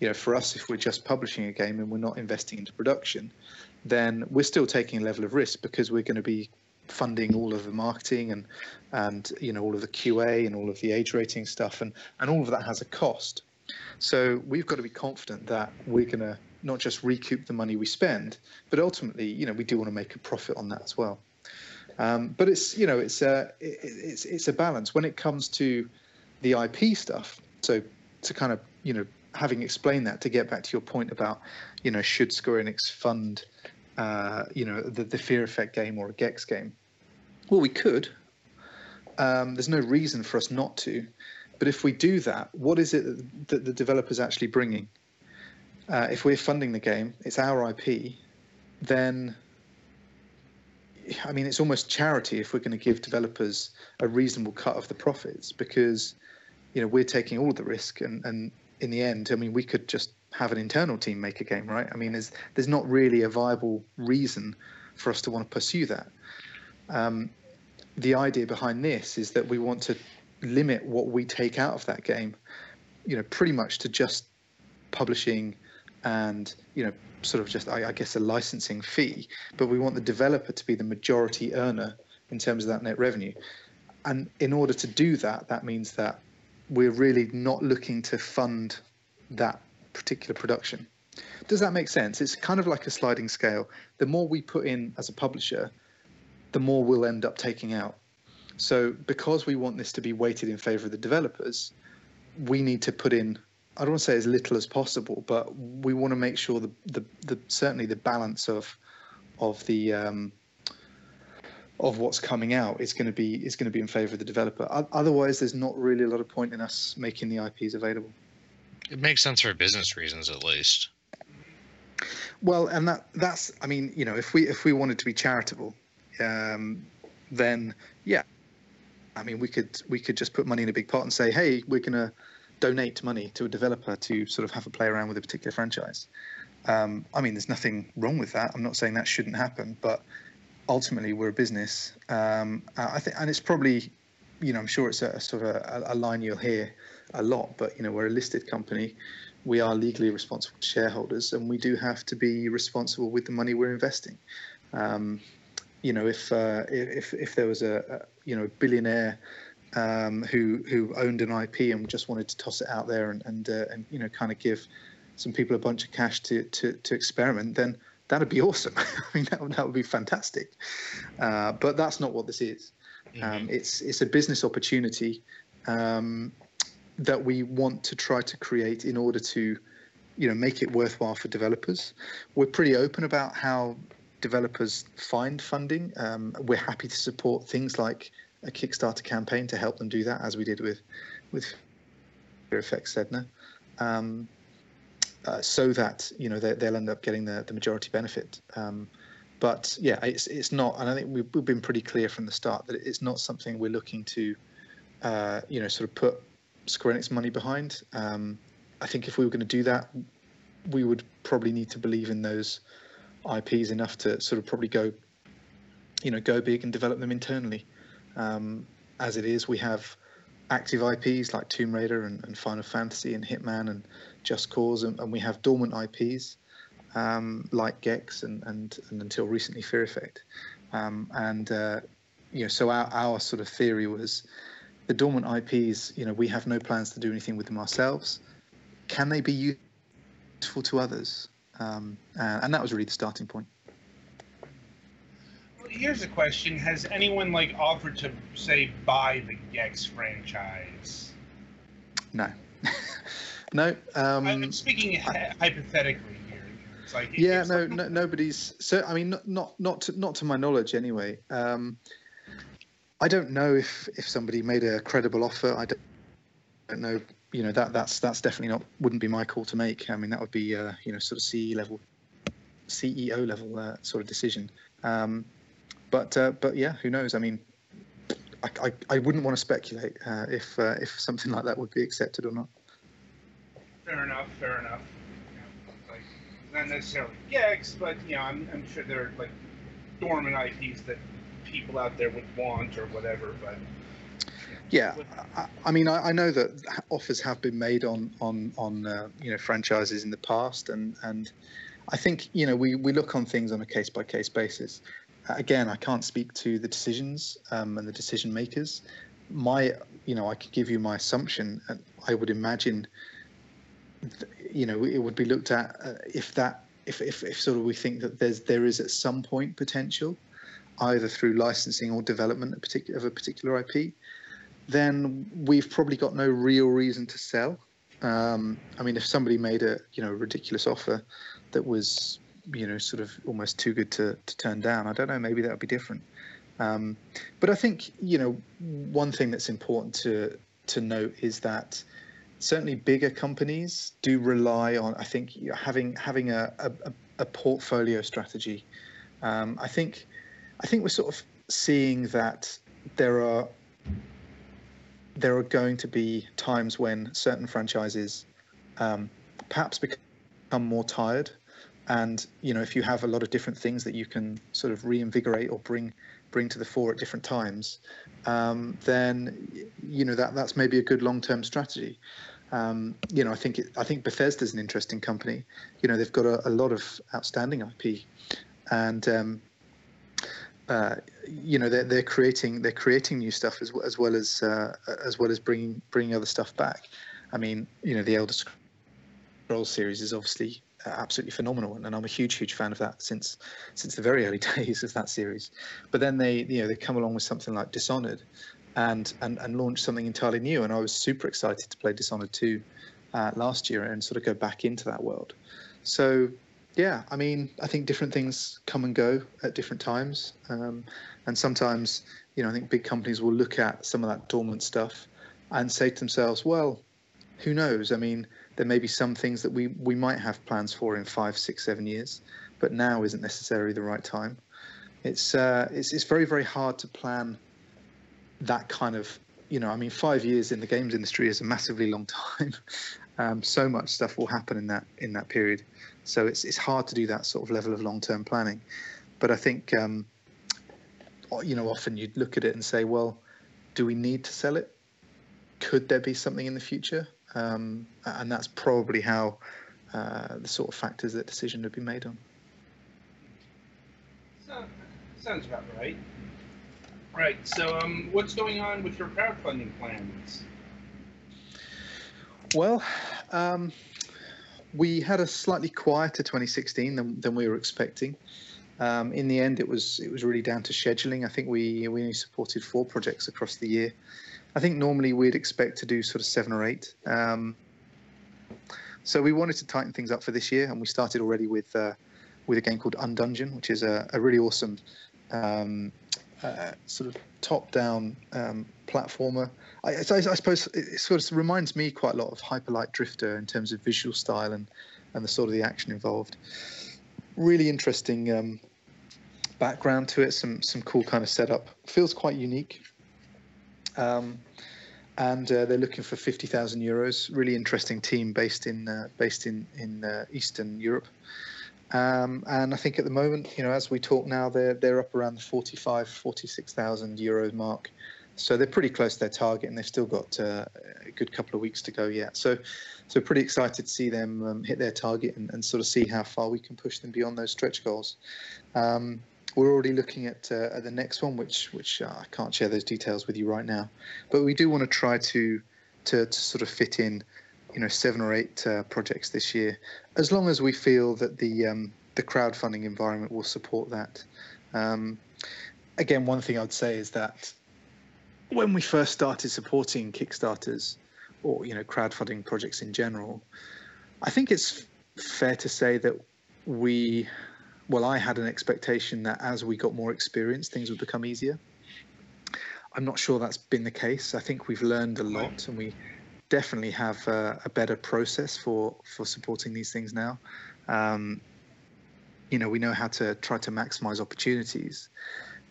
You know, for us, if we're just publishing a game and we're not investing into production, then we're still taking a level of risk because we're going to be funding all of the marketing and and you know all of the QA and all of the age rating stuff and and all of that has a cost. So we've got to be confident that we're going to not just recoup the money we spend, but ultimately, you know, we do want to make a profit on that as well. Um, but it's you know it's a it's it's a balance when it comes to the IP stuff. So to kind of you know having explained that to get back to your point about you know should Square Enix fund uh, you know the, the Fear Effect game or a Gex game? Well, we could. Um, there's no reason for us not to. But if we do that, what is it that the developer's actually bringing? Uh, if we're funding the game, it's our IP, then I mean, it's almost charity if we're going to give developers a reasonable cut of the profits because, you know, we're taking all the risk and, and in the end, I mean, we could just have an internal team make a game, right? I mean, there's there's not really a viable reason for us to want to pursue that. Um, the idea behind this is that we want to limit what we take out of that game, you know, pretty much to just publishing and you know sort of just I, I guess a licensing fee, but we want the developer to be the majority earner in terms of that net revenue. And in order to do that, that means that we're really not looking to fund that particular production. Does that make sense? It's kind of like a sliding scale. The more we put in as a publisher, the more we'll end up taking out. So because we want this to be weighted in favor of the developers, we need to put in I don't want to say as little as possible, but we want to make sure the the, the certainly the balance of of the um, of what's coming out is going to be is going to be in favor of the developer. Otherwise, there's not really a lot of point in us making the IPs available. It makes sense for business reasons, at least. Well, and that that's I mean, you know, if we if we wanted to be charitable, um, then yeah, I mean, we could we could just put money in a big pot and say, hey, we're gonna donate money to a developer to sort of have a play around with a particular franchise. Um, I mean, there's nothing wrong with that. I'm not saying that shouldn't happen, but ultimately we're a business. Um, I think, and it's probably, you know, I'm sure it's a, a sort of a, a, line you'll hear a lot, but you know, we're a listed company. We are legally responsible to shareholders, and we do have to be responsible with the money we're investing. Um, you know, if uh, if if there was a, a you know billionaire um, who who owned an IP and just wanted to toss it out there and and, uh, and you know kind of give some people a bunch of cash to to, to experiment, then that'd be awesome. I mean, that would, that would be fantastic. Uh, but that's not what this is. Mm-hmm. Um, it's it's a business opportunity um, that we want to try to create in order to, you know, make it worthwhile for developers. We're pretty open about how developers find funding. Um, we're happy to support things like a Kickstarter campaign to help them do that, as we did with with Fear Effect Sedna. Um, uh, so that you know they, will end up getting the, the majority benefit. Um, but yeah, it's it's not, and I think we've, we've, been pretty clear from the start that it's not something we're looking to, uh, you know, sort of put Square Enix money behind. Um, I think if we were going to do that, we would probably need to believe in those IPs enough to sort of probably go, you know, go big and develop them internally. Um, as it is, we have active IPs like Tomb Raider and, and Final Fantasy and Hitman and Just Cause, and, and we have dormant IPs um, like Gex and, and, and until recently Fear Effect. Um, and uh, you know, so our, our sort of theory was the dormant IPs. You know, we have no plans to do anything with them ourselves. Can they be useful to others? Um, and, and that was really the starting point here's a question: Has anyone like offered to say buy the Gex franchise? No, no. Um, I'm speaking hypothetically here. It's like yeah, no, no, nobody's. So I mean, not not not to, not to my knowledge anyway. Um, I don't know if if somebody made a credible offer. I don't, I don't know. You know that that's that's definitely not wouldn't be my call to make. I mean, that would be uh, you know sort of CE level, CEO level uh, sort of decision. Um, but uh, but yeah, who knows? I mean, I, I, I wouldn't want to speculate uh, if uh, if something like that would be accepted or not. Fair enough. Fair enough. You know, like not necessarily Gex, but you know, I'm, I'm sure there are like dormant IPs that people out there would want or whatever. But Yeah, I, I mean, I, I, know that offers have been made on on on uh, you know franchises in the past, and and I think you know we we look on things on a case by case basis. Again, I can't speak to the decisions um, and the decision makers. My, you know, I could give you my assumption, and I would imagine, you know, it would be looked at uh, if that if, if if sort of we think that there's there is at some point potential, either through licensing or development of, a particular IP, then we've probably got no real reason to sell. Um, I mean, if somebody made a you know ridiculous offer that was you know sort of almost too good to, to turn down, I don't know. Maybe that would be different. Um, but I think you know one thing that's important to to note is that certainly bigger companies do rely on I think having having a, a, a portfolio strategy. Um, I think I think we're sort of seeing that there are there are going to be times when certain franchises um, perhaps become more tired and you know if you have a lot of different things that you can sort of reinvigorate or bring bring to the fore at different times um, then you know that that's maybe a good long-term strategy. Um, you know i think it, i think bethesda's an interesting company. You know they've got a, a lot of outstanding ip and um, uh, you know they're, they're creating they're creating new stuff as, as well as uh, as well as bringing bringing other stuff back. I mean, you know, the Elder Scrolls series is obviously absolutely phenomenal, and I'm a huge huge fan of that since since the very early days of that series. But then they you know they come along with something like Dishonored, and and and launch something entirely new, and I was super excited to play Dishonored 2 uh, last year and sort of go back into that world. So yeah, I mean, I think different things come and go at different times, um, and sometimes, you know, I think big companies will look at some of that dormant stuff and say to themselves, well, who knows? I mean, there may be some things that we we might have plans for in five, six, seven years, but now isn't necessarily the right time. It's uh, it's it's very very hard to plan that kind of you know, I mean, five years in the games industry is a massively long time. um, so much stuff will happen in that in that period. So it's it's hard to do that sort of level of long-term planning. But I think um, you know often you'd look at it and say, well, do we need to sell it? Could there be something in the future? Um, and that's probably how uh, the sort of factors that decision would be made on. So, sounds about right. Right. So, um, what's going on with your crowdfunding plans? Well, um, we had a slightly quieter 2016 than, than we were expecting. Um, in the end, it was it was really down to scheduling. I think we we only supported four projects across the year. I think normally we'd expect to do sort of seven or eight. Um, so we wanted to tighten things up for this year, and we started already with uh, with a game called Undungeon, which is a, a really awesome um, uh, sort of top-down um, platformer. I, I, I, suppose it sort of reminds me quite a lot of Hyper Light Drifter in terms of visual style and, and the sort of the action involved. Really interesting um, background to it. Some some cool kind of setup. Feels quite unique. Um, and uh, they're looking for 50,000 euros. Really interesting team based in uh, based in in uh, Eastern Europe. Um, and I think at the moment, you know, as we talk now, they're they're up around the 45, 46,000 euros mark. So they're pretty close to their target, and they've still got uh, a good couple of weeks to go yet. So, so pretty excited to see them um, hit their target and, and, sort of see how far we can push them beyond those stretch goals. Um, we're already looking at, uh, at the next one, which which uh, I can't share those details with you right now, but we do want to try to to, sort of fit in you know seven or eight uh, projects this year, as long as we feel that the um, the crowdfunding environment will support that. Um, again, one thing I'd say is that when we first started supporting Kickstarters or you know crowdfunding projects in general, I think it's fair to say that we, well, I had an expectation that as we got more experience, things would become easier. I'm not sure that's been the case. I think we've learned a lot, and we definitely have a, a better process for for supporting these things now. Um, you know, we know how to try to maximize opportunities,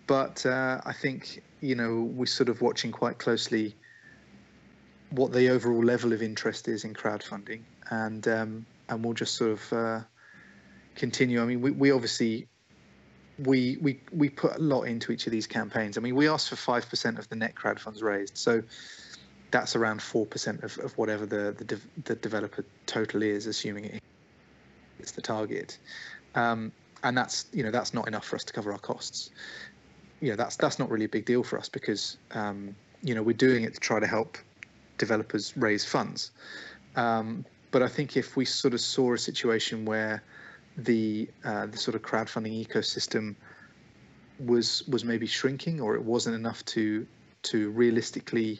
but uh, I think you know we're sort of watching quite closely what the overall level of interest is in crowdfunding, and um, and we'll just sort of uh, continue. I mean, we, we obviously we we we put a lot into each of these campaigns. I mean, we asked for five percent of the net crowd funds raised, so that's around four percent of, of whatever the the, de- the developer total is, assuming it it's the target. Um, and that's you know that's not enough for us to cover our costs. You know that's that's not really a big deal for us because um, you know we're doing it to try to help developers raise funds. Um, but I think if we sort of saw a situation where the uh, the sort of crowdfunding ecosystem was was maybe shrinking or it wasn't enough to to realistically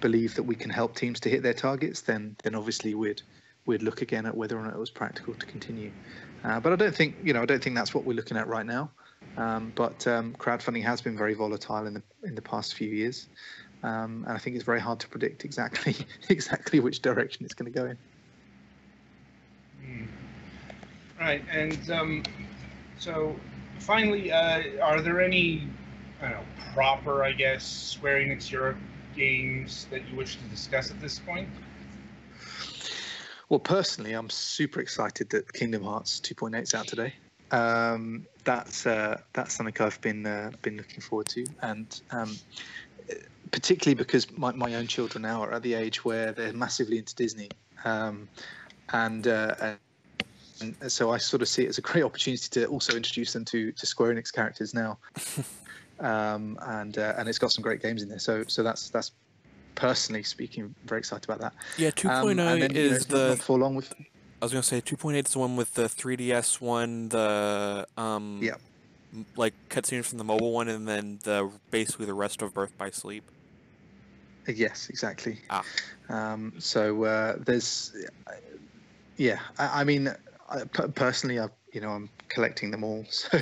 believe that we can help teams to hit their targets, then then obviously we'd we'd look again at whether or not it was practical to continue. Uh, but I don't think you know I don't think that's what we're looking at right now. Um, but um, crowdfunding has been very volatile in the in the past few years, um, and I think it's very hard to predict exactly exactly which direction it's going to go in. Right, and um, so finally, uh, are there any I don't know proper I guess Square Enix Europe games that you wish to discuss at this point? Well, personally, I'm super excited that Kingdom Hearts 2.8 is out today. Um, that's uh, that's something I've been uh, been looking forward to, and um, particularly because my, my own children now are at the age where they're massively into Disney, um, and, uh, and so I sort of see it as a great opportunity to also introduce them to to Square Enix characters now. um, and uh, and it's got some great games in there. So so that's that's personally speaking, very excited about that. Yeah, 2.0 um, then, is you know, the for long with. I was gonna say 2.8 is the one with the 3DS one, the um, yeah, like cutscenes from the mobile one, and then the basically the rest of Birth by Sleep. Yes, exactly. Ah. Um, so uh, there's, yeah, I, I mean, I, personally, I you know I'm collecting them all, so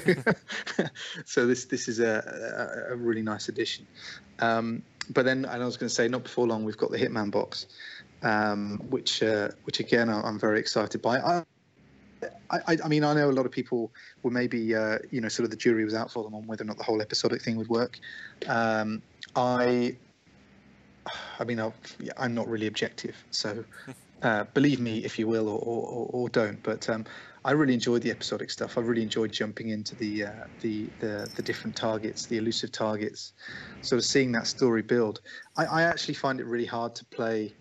so this this is a, a, a really nice addition. Um, but then, and I was going to say, not before long, we've got the Hitman box, um, which uh, which again I'm very excited by. I, I, I, mean, I know a lot of people were maybe, uh, you know, sort of the jury was out for them on whether or not the whole episodic thing would work. Um, I, I mean, i am not really objective, so uh, believe me if you will, or, or, or don't. But um, I really enjoyed the episodic stuff. I really enjoyed jumping into the, uh, the the the different targets, the elusive targets, sort of seeing that story build. I, I actually find it really hard to play.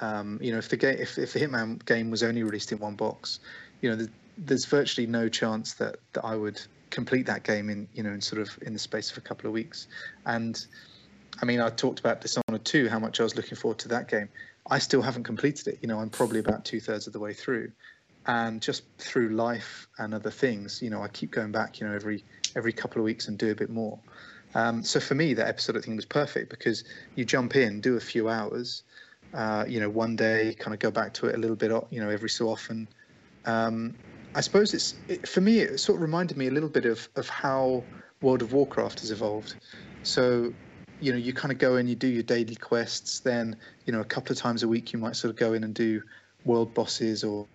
Um, you know, if the game, if, if the Hitman game was only released in one box, you know, the, there's virtually no chance that, that I would complete that game in you know in sort of in the space of a couple of weeks. And I mean, I talked about Dishonored 2, how much I was looking forward to that game. I still haven't completed it. You know, I'm probably about two thirds of the way through and just through life and other things, you know, I keep going back, you know, every every couple of weeks and do a bit more. Um, so for me, that episode thing was perfect because you jump in, do a few hours, uh, you know, one day, kind of go back to it a little bit, you know, every so often. Um, I suppose it's it, for me. It sort of reminded me a little bit of of how World of Warcraft has evolved. So, you know, you kind of go in, you do your daily quests, then you know, a couple of times a week, you might sort of go in and do world bosses or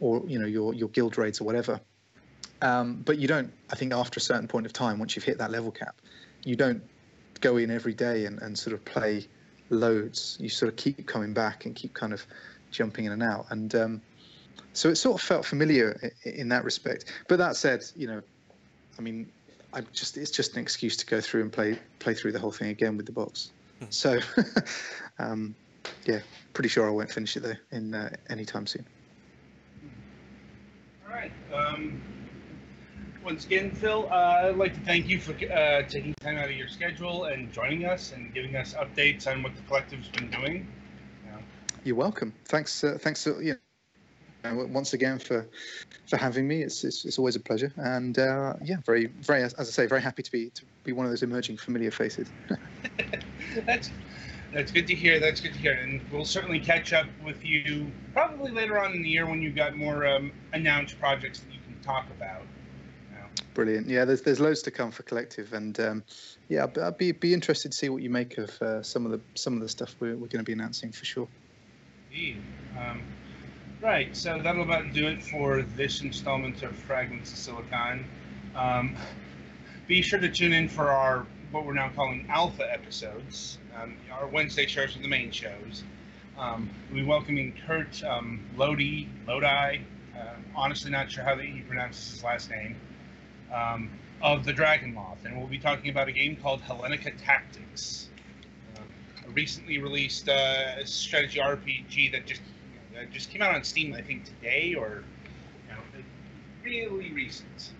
or you know your your guild raids or whatever. Um, but you don't. I think after a certain point of time, once you've hit that level cap, you don't go in every day and, and sort of play loads. You sort of keep coming back and keep kind of jumping in and out. And um, so it sort of felt familiar in that respect. But that said, you know, I mean, I just it's just an excuse to go through and play play through the whole thing again with the box. Hmm. So, um, yeah, pretty sure I won't finish it though in uh, anytime soon right. Um, once again, Phil, uh, I'd like to thank you for uh, taking time out of your schedule and joining us and giving us updates on what the collective's been doing. Yeah. You're welcome. Thanks. Uh, thanks. Uh, yeah. Once again for for having me. It's it's, it's always a pleasure, and uh, yeah, very very as I say, very happy to be to be one of those emerging familiar faces. That's that's good to hear. That's good to hear. And we'll certainly catch up with you probably later on in the year when you've got more um, announced projects that you can talk about. Brilliant. Yeah, there's there's loads to come for Collective, and um, yeah, I'd be be interested to see what you make of uh, some of the some of the stuff we're, we're going to be announcing for sure. Indeed. Um, right. So that'll about do it for this installment of Fragments of Silicon. Um, be sure to tune in for our what we're now calling alpha episodes. Um, our Wednesday shows are the main shows. Um, we welcoming Kurt um, Lodi, Lodi. Uh, honestly, not sure how he pronounces his last name. um, of the Dragonlith, and we'll be talking about a game called Hellenica Tactics, uh, a recently released uh, strategy RPG that just you know, just came out on Steam, I think today or you know, really recent.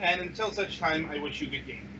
and until such time, I wish you good gaming.